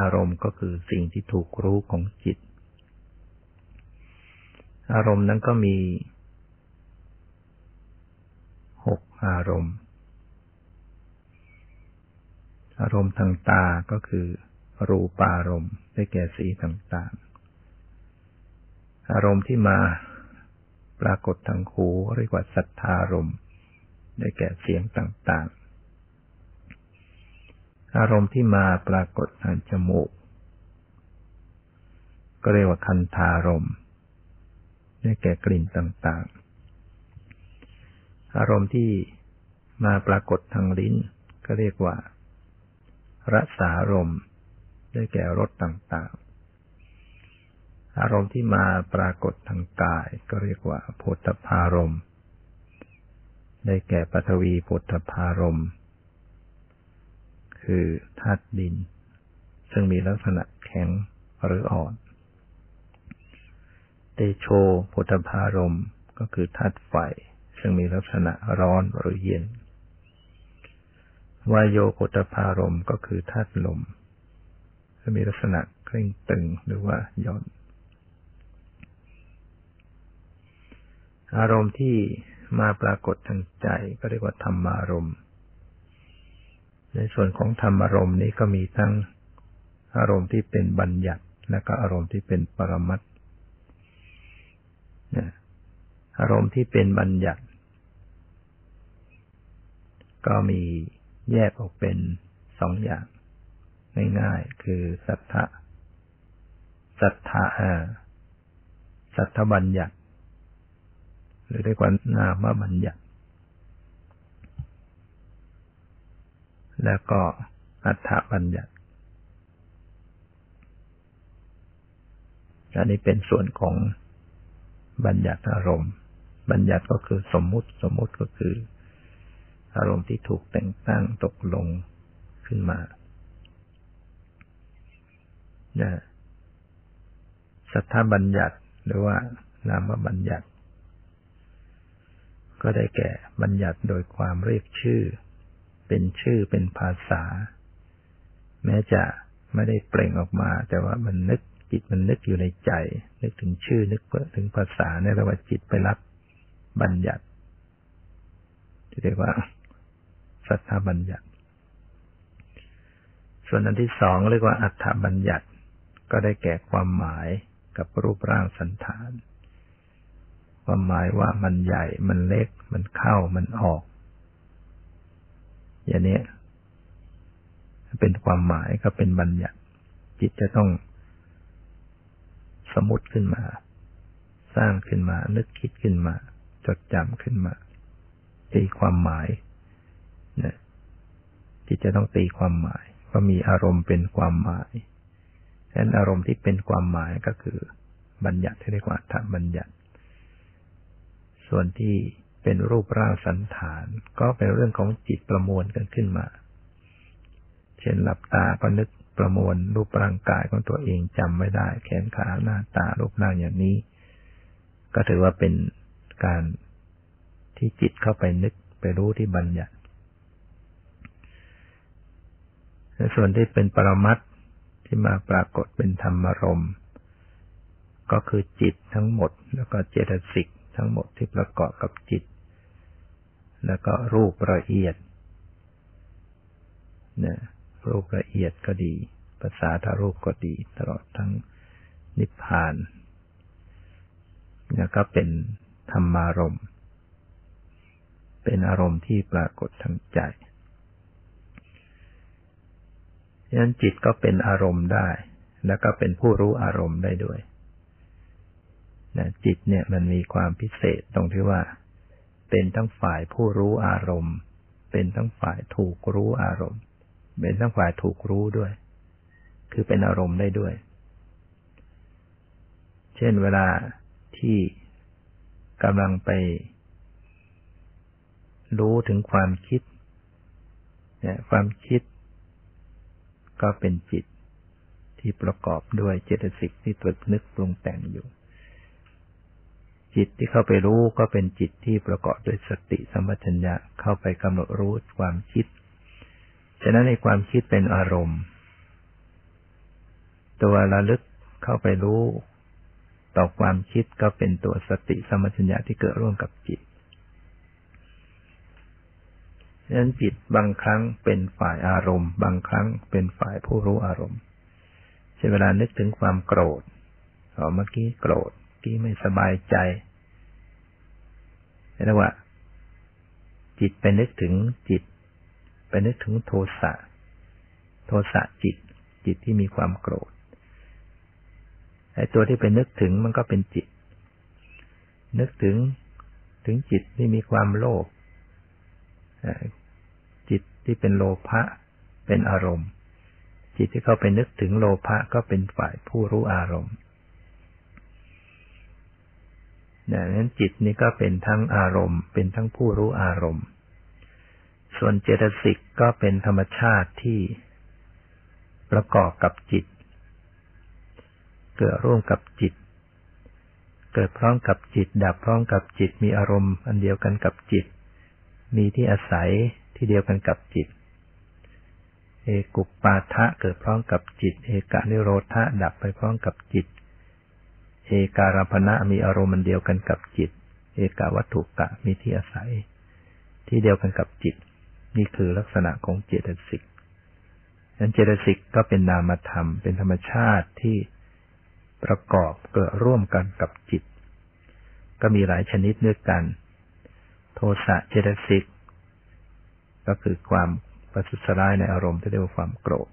อารมณ์ก็คือสิ่งที่ถูกรู้ของจิต อารมณ์นั้นก็มีหกอารมณ์ อารมณ์ทางตาก็คือ รูปารมณ์ได้แก่สีต่างๆ อารมณ์ที่มาปรากฏทางหูเรียกว่าสัทธารมณ์ได้แก่เสียงต่างๆ อารมณ์ที่มาปรากฏทางจมูก ก็เรียกว่าคันธารมได้แก่กลิ่นต่างๆ อารมณ์ที่มาปรากฏทางลิ้น ก็เรียกว่า รสารมณ์ ได้แก่รสต่างๆ อารมณ์ที่มาปรากฏทางกาย ก็เรียกว่าโพธพารมได้แก่ปฐวีโพธพารมณ์ คือธาตุดิน ซึ่งมีลักษณะแข็งหรืออ่อน เตโชพุทธพารมก็คือธาตุไฟ ซึ่งมีลักษณะร้อนหรือเย็น วายโยพุทธพารมก็คือธาตุลม ซึ่งมีลักษณะเคร่งตึงหรือว่าย่อนอารมณ์ที่มาปรากฏทางใจก็เรียกว่าธรรมารมณ์ ในส่วนของธรรมอารมณ์นี้ก็มีทั้งอารมณ์ที่เป็นบัญญัติและก็อารมณ์ที่เป็นปรมัตอารมณ์ที่เป็นบัญญัติ ก็มีแยกออกเป็นสองอย่าง ง่ายๆคือสัทธะสัทธะสัทธบัญญัติ หรือเรียกว่านามบัญญัติ แล้วก็อัฏฐบัญญัติ อันนี้เป็นส่วนของบัญญัติอารมณ์ บัญญัติก็คือสมมุติ สมมุติก็คือ อารมณ์ที่ถูกแต่งตั้งตกลงขึ้นมานะสัทธบัญญัติหรือว่านามบัญญัติ ก็ได้แก่บัญญัติโดยความเรียกชื่อ เป็นชื่อเป็นภาษา แม้จะไม่ได้เปล่งออกมา แต่ว่ามันนึกจิตมันนึกอยู่ในใจ นึกถึงชื่อนึกถึงภาษาเนี่ยเราว่าจิตไปรับบัญญัติที่เรียกว่าสัทธาบัญญัติ ส่วนอันที่สองเรียกว่าอัฏฐบัญญัติ ก็ได้แก่ความหมายกับรูปร่างสันฐาน ความหมายว่ามันใหญ่ มันเล็ก มันเข้า มันออก อย่างนี้เป็นความหมายก็เป็นบัญญัติ จิตจะต้องสมมติขึ้นมา สร้างขึ้นมา นึกคิดขึ้นมา จดจำขึ้นมาตีความหมายนะจิตจะต้องตีความหมายว่ามีอารมณ์เป็นความหมายฉะนั้นอารมณ์ที่เป็นความหมายก็คือ บัญญัติที่เรียกว่าธรรมบัญญัติ ส่วนที่ เป็นรูปร่างสันฐาน ก็เป็นเรื่องของจิตประมวลกันขึ้นมา เช่นหลับตาก็นึกประมวลรูปร่างกายของตัวเองจำไม่ได้ แขนขาหน้าตารูปร่างอย่างนี้ ก็ถือว่าเป็นการที่จิตเข้าไปนึกไปรู้ที่บัญญัติส่วนที่เป็นปรมัตที่มาปรากฏเป็นธรรมรมก็คือจิตทั้งหมด แล้วก็เจตสิกทั้งหมดที่ประกอบกับจิต แล้วก็รูปละเอียดนะรูปละเอียดก็ดี ภาษาทารูปก็ดี ตลอดทั้งนิพพานแล้วก็เป็นธรรมารมณ์เป็นอารมณ์ที่ปรากฏทางใจฉะนั้นจิตก็เป็นอารมณ์ได้ แล้วก็เป็นผู้รู้อารมณ์ได้ด้วยนะจิตเนี่ยมันมีความพิเศษตรงที่ว่า เป็นทั้งฝ่ายผู้รู้อารมณ์ เป็นทั้งฝ่ายถูกรู้อารมณ์ เป็นทั้งฝ่ายถูกรู้ด้วย คือเป็นอารมณ์ได้ด้วย เช่นเวลาที่กำลังไป รู้ถึงความคิดเนี่ยความคิด ก็เป็นจิตที่ประกอบด้วยเจตสิกที่ตรึกนึกปรุงแต่งอยู่ จิตที่เข้าไปรู้ก็เป็นจิตที่ประกอบด้วยสติสัมปชัญญะเข้าไปกำหนดรู้ความคิด ฉะนั้นในความคิดเป็นอารมณ์ ตัวระลึกเข้าไปรู้ต่อความคิดก็เป็นตัวสติสัมปชัญญะที่เกิดร่วมกับจิตฉะนั้นจิตบางครั้งเป็นฝ่ายอารมณ์ บางครั้งเป็นฝ่ายผู้รู้อารมณ์เช่นเวลานึกถึงความโกรธอ๋อเมื่อกี้โกรธ กี้ไม่สบายใจเรียกว่า จิตไปนึกถึงจิต ไปนึกถึงโทสะโทสะจิต จิตที่มีความโกรธไอ้ตัวที่ไปนึกถึงมันก็เป็นจิต นึกถึงถึงจิตที่มีความโลภจิตที่เป็นโลภะเป็นอารมณ์ จิตที่เข้าไปนึกถึงโลภะก็เป็นฝ่ายผู้รู้อารมณ์ ดังนั้นจิตนี้ก็เป็นทั้งอารมณ์ เป็นทั้งผู้รู้อารมณ์ ส่วนเจตสิกก็เป็นธรรมชาติที่ประกอบกับจิต เกิดร่วมกับจิต เกิดพร้อมกับจิต ดับพร้อมกับจิต มีอารมณ์อันเดียวกันกับจิต มีที่อาศัยที่เดียวกันกับจิต เอกุปปาทะเกิดพร้อมกับจิต เอกานิโรธะดับไปพร้อมกับจิต เอการพณะมีอารมณ์เดียวกันกับจิต เอกาวัตถุกะมีที่อาศัย ที่เดียวกันกับจิต นี่คือลักษณะของเจตสิกนั้นเจตสิกก็เป็นนามธรรม เป็นธรรมชาติที่ประกอบเกิดร่วมกันกับจิต ก็มีหลายชนิดด้วยกัน โทสะเจตสิก ก็คือความประทุษร้ายในอารมณ์ที่เรียกว่าความโกรธ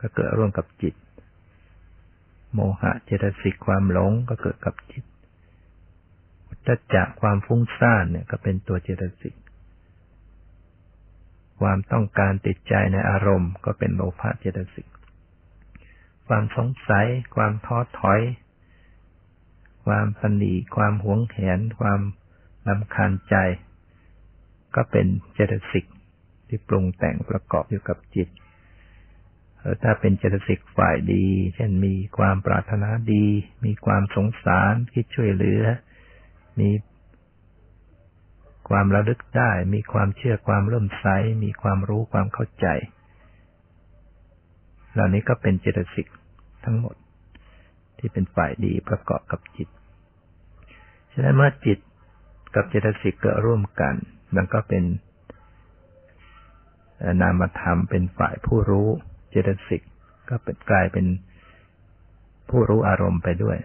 ก็เกิดร่วมกับจิต โมหะเจตสิกความหลงก็เกิดกับจิตอุตจักความฟุ้งซ่านเนี่ยก็เป็นตัวเจตสิกความต้องการติดใจในอารมณ์ ก็เป็นโลภะเจตสิก ความสงสัย ความท้อถอย ความสนีความหวงแหน ความลำคาญใจ ก็เป็นเจตสิกที่ปรุงแต่งประกอบอยู่กับจิต ถ้าเป็นเจตสิกฝ่ายดี เช่นมีความปรารถนาดี มีความสงสารคิดช่วยเหลือ มีความระลึกได้ มีความเชื่อความเริ่มใส มีความรู้ความเข้าใจ เหล่านี้ก็เป็นเจตสิกทั้งหมด ที่เป็นฝ่ายดีประกอบกับจิต ฉะนั้นเมื่อจิตกับเจตสิกเกิดร่วมกัน มันก็เป็นนามธรรมเป็นฝ่ายผู้รู้ เจตสิกก็เป็นกลายเป็นผู้รู้อารมณ์ไปด้วย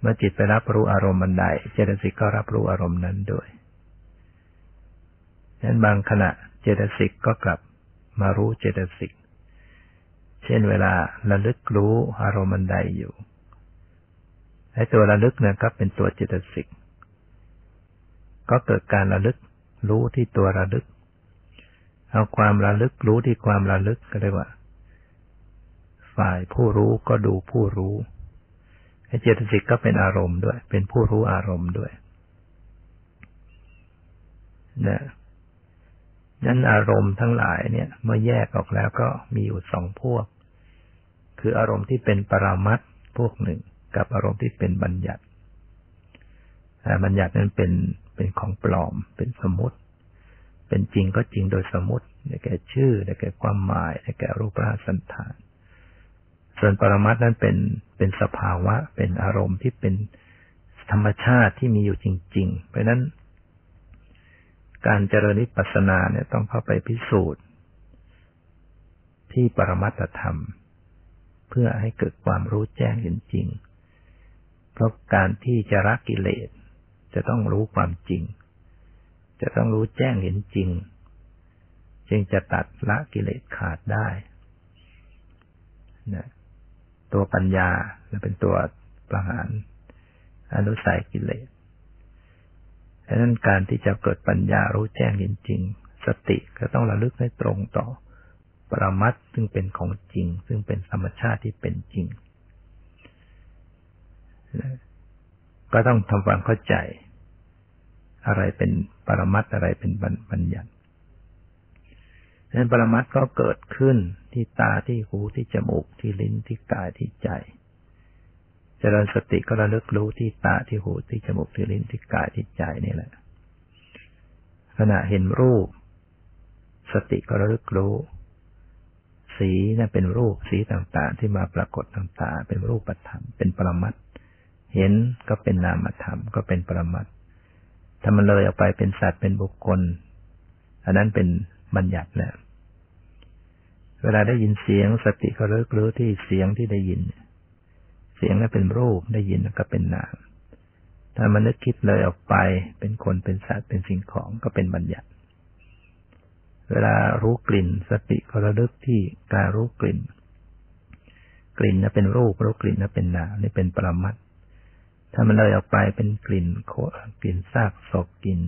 เมื่อจิตไปรับรู้อารมณ์บันใดเจตสิกก็รับรู้อารมณ์นั้นด้วยฉะนั้นบางขณะเจตสิกก็กลับมารู้เจตสิก เช่นเวลาระลึกรู้อารมณ์บันใดอยู่ไอ้ตัวระลึกเนี่ยก็เป็นตัวเจตสิก ก็เกิดการระลึกรู้ที่ตัวระลึก เอาความระลึกรู้ที่ความระลึกก็เรียกว่า ฝ่ายผู้รู้ก็ดูผู้รู้เจตสิกก็เป็นอารมณ์ด้วย เป็นผู้รู้อารมณ์ด้วยนะนั้นอารมณ์ทั้งหลายเนี่ย เมื่อแยกออกแล้วก็มีอยู่สองพวก คืออารมณ์ที่เป็นปรามัดพวกหนึ่ง กับอารมณ์ที่เป็นบัญญัติบัญญัตินั้นเป็นเป็นของปลอมเป็นสมมติ เป็นจริงก็จริงโดยสมมติได้แก่ชื่อได้แก่ความหมายได้แก่รูปร่างสันฐาน ส่วนปรมัตนั้นเป็นเป็นสภาวะ เป็นอารมณ์ที่เป็นธรรมชาติที่มีอยู่จริง ๆ เพราะนั้น การเจริญวิปัสสนาเนี่ยต้องเข้าไปพิสูจน์ ที่ปรมัตธรรม เพื่อให้เกิดความรู้แจ้งเห็นจริง เพราะการที่จะรักกิเลสจะต้องรู้ความจริง จะต้องรู้แจ้งเห็นจริง จึงจะตัดละกิเลสขาดได้นะตัวปัญญาจะเป็นตัวประหารอนุสัยกิเลสดังนั้นการที่จะเกิดปัญญารู้แจ้งเห็นจริง สติก็ต้องระลึกให้ตรงต่อปรมัตซึ่งเป็นของจริง ซึ่งเป็นธรรมชาติที่เป็นจริง ก็ต้องทำความเข้าใจ อะไรเป็นปรมัตอะไรเป็นบัญญัติดังนั้นปรมัตก็เกิดขึ้นที่ตาที่หูที่จมูกที่ลิ้นที่กายที่ใจ เจริญสติก็ระลึกรู้ที่ตาที่หูที่จมูกที่ลิ้นที่กายที่ใจนี่แหละ ขณะเห็นรูป สติก็ระลึกรู้ สีนั่นเป็นรูปสีต่างๆ ที่มาปรากฏต่างๆเป็นรูปธรรมเป็นปรมัตเห็นก็เป็นนามธรรมก็เป็นปรมัตถามันเลยออกไปเป็นสัตว์เป็นบุคคล อันนั้นเป็นบัญญัติแล้วเวลาได้ยินเสียงสติก็เลิกรู้ที่เสียงที่ได้ยิน เสียงนั้นเป็นรูปได้ยินก็เป็นนาม ถ้ามันนึกคิดเลยออกไป เป็นคนเป็นสัตว์เป็นสิ่งของก็เป็นบัญญัติ เวลารู้กลิ่น สติก็ระลึกที่การรู้กลิ่น กลิ่นนั้นเป็นรูปรู้กลิ่นนั้นเป็นนามนี่เป็นปรมัต ถ้ามันเลยออกไปเป็นกลิ่นโคกลิ่นซากศพกลิ่น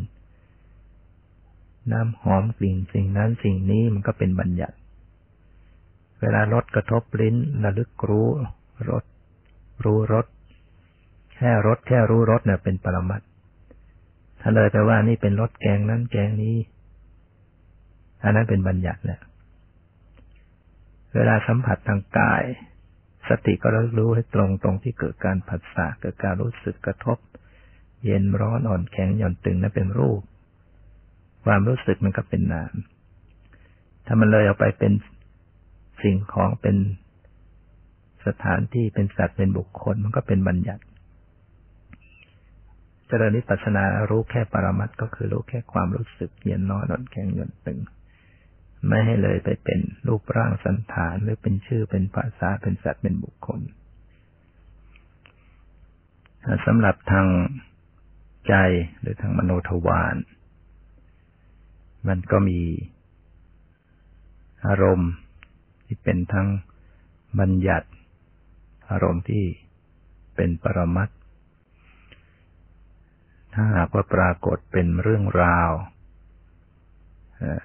น้ำหอมกลิ่นสิ่งนั้นสิ่งนี้มันก็เป็นบัญญัติ เวลารสกระทบลิ้นระลึกรู้รสรู้รสแค่รสแค่รู้รสเนี่ยเป็นปรมัตถ้าเลยไปว่านี่เป็นรสแกงนั้นแกงนี้อันนั้นเป็นบัญญัติแหละเวลาสัมผัสทางกาย สติก็รู้รู้ให้ตรงตรงที่เกิดการผัสสะเกิดการรู้สึกกระทบ เย็นร้อนอ่อนแข็งหย่อนตึงนั่นเป็นรูป ความรู้สึกมันก็เป็นนาม ถ้ามันเลยออกไปเป็นสิ่งของเป็นสถานที่เป็นสัตว์เป็นบุคคลมันก็เป็นบัญญัติเจริญนิพพานารู้แค่ปรมัตก็คือรู้แค่ความรู้สึกเย็นร้อนอ่อนแข็งหย่อนตึง ไม่ให้เลยไปเป็นรูปร่างสันฐานหรือเป็นชื่อเป็นภาษาเป็นสัตว์เป็นบุคคลสำหรับทางใจหรือทางมโนทวารมันก็มีอารมณ์ที่เป็นทั้งบัญญัติ อารมณ์ที่เป็นปรมัตถ้าหากว่าปรากฏเป็นเรื่องราว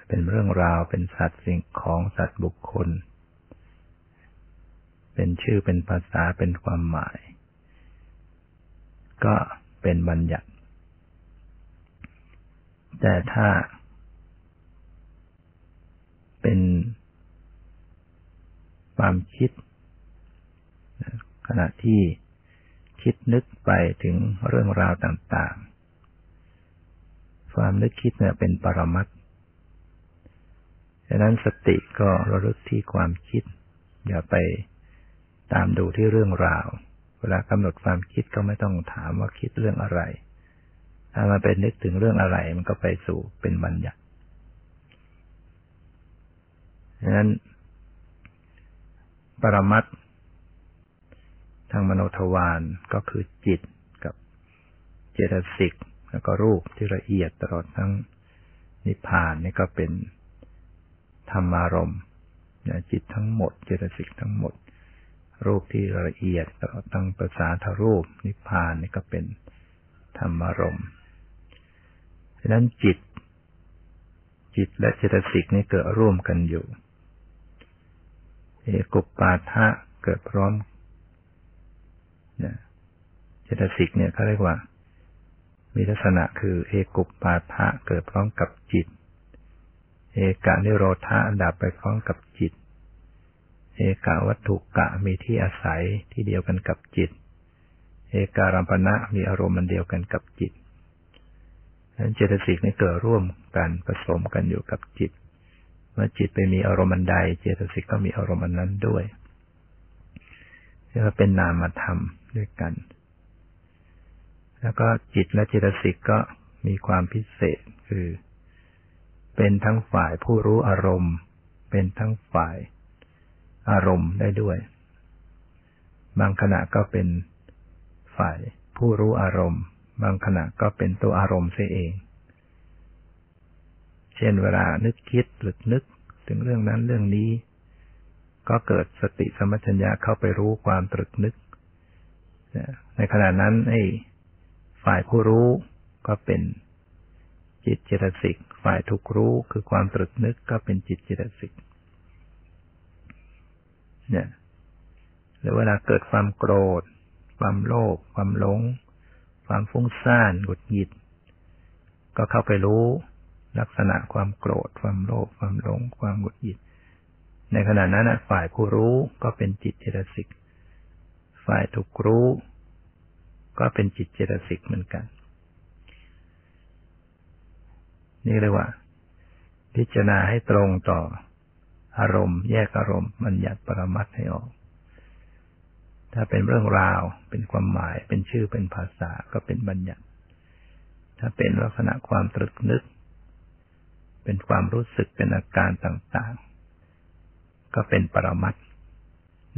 เป็นเรื่องราวเป็นสัตว์สิ่งของสัตว์บุคคล เป็นชื่อเป็นภาษาเป็นความหมาย ก็เป็นบัญญัติ แต่ถ้า เป็นความคิด ขณะที่คิดนึกไปถึงเรื่องราวต่าง ๆ ความนึกคิดเนี่ยเป็นปรมัต ฉะนั้นสติก็ระลึกที่ความคิด อย่าไปตามดูที่เรื่องราว เวลากำหนดความคิดก็ไม่ต้องถามว่าคิดเรื่องอะไร ถ้ามันเป็นนึกถึงเรื่องอะไร มันก็ไปสู่เป็นบัญญัติฉะนั้น ปรมัตทางมโนทวารก็คือจิตกับเจตสิก แล้วก็รูปที่ละเอียดตลอดทั้งนิพพานนี่ก็เป็น ธรรมารมณ์จิตทั้งหมด เจตสิกทั้งหมด รูปที่ละเอียดตลอดทั้งภาษาทรูป นิพพานนี่ก็เป็นธรรมารมณ์ฉะนั้นจิต จิตและเจตสิกนี่เกิดร่วมกันอยู่ เอกุปปาทะเกิดพร้อมเนี่ยเจตสิกเนี่ยเขาเรียกว่า มีลักษณะคือเอกุปปาทะเกิดพร้อมกับจิต เอกานิโรธาดับไปพร้อมกับจิต เอกาวัตถุกะมีที่อาศัยที่เดียวกันกับจิต เอการัมปณะมีอารมณ์มันเดียวกันกับจิตนั้นเจตสิกนี่เกิดร่วมกันผสมกันอยู่กับจิต เมื่อจิตไปมีอารมณ์ใด เจตสิกก็มีอารมณ์นั้นด้วยเรียกว่าเป็นนามธรรมด้วยกัน แล้วก็จิตและเจตสิกก็มีความพิเศษคือ เป็นทั้งฝ่ายผู้รู้อารมณ์ เป็นทั้งฝ่ายอารมณ์ได้ด้วย บางขณะก็เป็นฝ่ายผู้รู้อารมณ์ บางขณะก็เป็นตัวอารมณ์เสียเอง เช่นเวลานึกคิดหรือนึก ถึงเรื่องนั้นเรื่องนี้ ก็เกิดสติสมัชัญญาเข้าไปรู้ความตรึกนึก ในขณะนั้นไอ้ฝ่ายผู้รู้ก็เป็น จิตเจตสิกฝ่ายถูกรู้คือความตรึกนึกก็เป็นจิตเจตสิกเนี่ยหรือเวลาเกิดความโกรธ ความโลภความหลง ความฟุ้งซ่านหงุดหงิด ก็เข้าไปรู้ลักษณะความโกรธ ความโลภความหลง ความหงุดหงิด ในขณะนั้นฝ่ายผู้รู้ก็เป็นจิตเจตสิกฝ่ายถูกรู้ ก็เป็นจิตเจตสิกเหมือนกัน นี่เรียกว่า พิจารณาให้ตรงต่ออารมณ์ แยกอารมณ์มันหยัดปรมัตให้ออก ถ้าเป็นเรื่องราว เป็นความหมาย เป็นชื่อเป็นภาษาก็เป็นบัญญัติ ถ้าเป็นลักษณะความตรึกนึก เป็นความรู้สึกเป็นอาการต่างๆ ก็เป็นปรมัต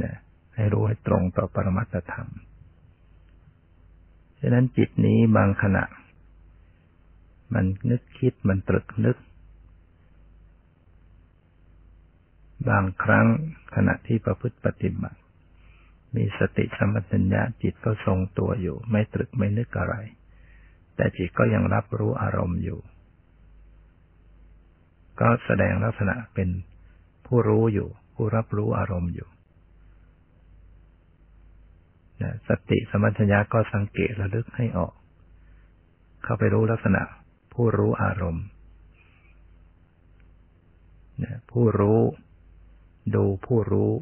นะให้รู้ให้ตรงต่อปรมัตธรรมฉะนั้นจิตนี้บางขณะ มันนึกคิดมันตรึกนึก บางครั้งขณะที่ประพฤติปฏิบัติ มีสติสมัชัญญาจิตก็ทรงตัวอยู่ ไม่ตรึกไม่นึกอะไร แต่จิตก็ยังรับรู้อารมณ์อยู่ ก็แสดงลักษณะเป็นผู้รู้อยู่ ผู้รับรู้อารมณ์อยู่สติสมัญญาก็สังเกตระลึกให้ออก เข้าไปรู้ลักษณะ ผู้รู้อารมณ์ผู้รู้ ดูผู้รู้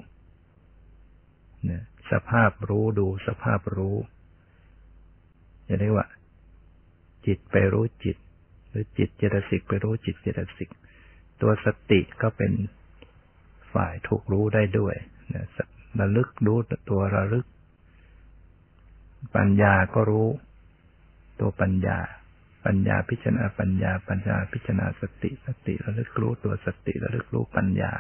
สภาพรู้ดูสภาพรู้จะเรียกว่า จิตไปรู้จิต หรือจิตเจตสิกไปรู้จิตเจตสิก ตัวสติก็เป็นฝ่ายถูกรู้ได้ด้วยนะระลึกรู้ตัวระลึก ปัญญาก็รู้ ตัวปัญญา ปัญญาพิจารณาปัญญา ปัญญาพิจารณาสติสติระลึกรู้ตัวสติระลึกรู้ปัญญา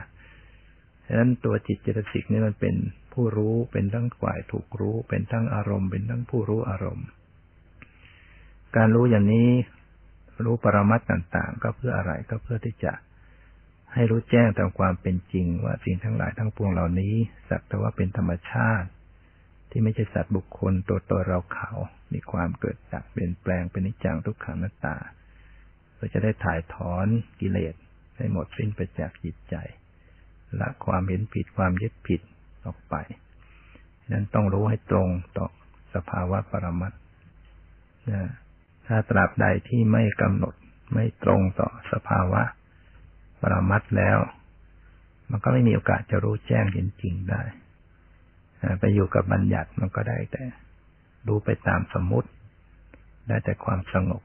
ฉะนั้นตัวจิตเจตสิกนี่มันเป็นผู้รู้เป็นทั้งฝ่ายถูกรู้ เป็นทั้งอารมณ์เป็นทั้งผู้รู้อารมณ์ การรู้อย่างนี้รู้ปรมัตต่างๆ ก็เพื่ออะไรก็เพื่อที่จะให้รู้แจ้งตามความเป็นจริงว่าสิ่งทั้งหลายทั้งปวงเหล่านี้ สักแต่ว่าเป็นธรรมชาติ ที่ไม่ใช่สัตว์บุคคลตัวตนเราเขา มีความเกิดจากเปลี่ยนแปลงเป็นนิจังทุกขังนัตตาเพื่อจะได้ถ่ายถอนกิเลสให้หมดสิ้นไปจากจิตใจละความเห็นผิดความยึดผิดออกไปนั้นต้องรู้ให้ตรงต่อสภาวะปรมัตนะถ้าตราบใดที่ไม่กำหนดไม่ตรงต่อสภาวะปรมัตแล้ว มันก็ไม่มีโอกาสจะรู้แจ้งเห็นจริงได้ ไปอยู่กับบัญญัติมันก็ได้แต่ รู้ไปตามสมมติ ได้แต่ความสงบ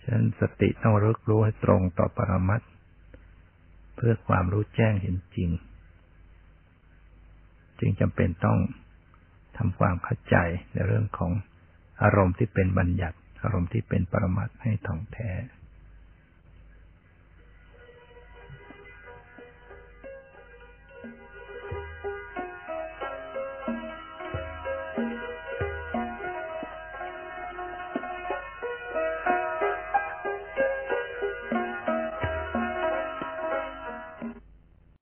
ฉะนั้นสติต้องรู้รู้ให้ตรงต่อปรมัตเพื่อความรู้แจ้งเห็นจริง จึงจำเป็นต้องทำความเข้าใจในเรื่องของอารมณ์ที่เป็นบัญญัติ อารมณ์ที่เป็นปรมัตให้ท่องแท้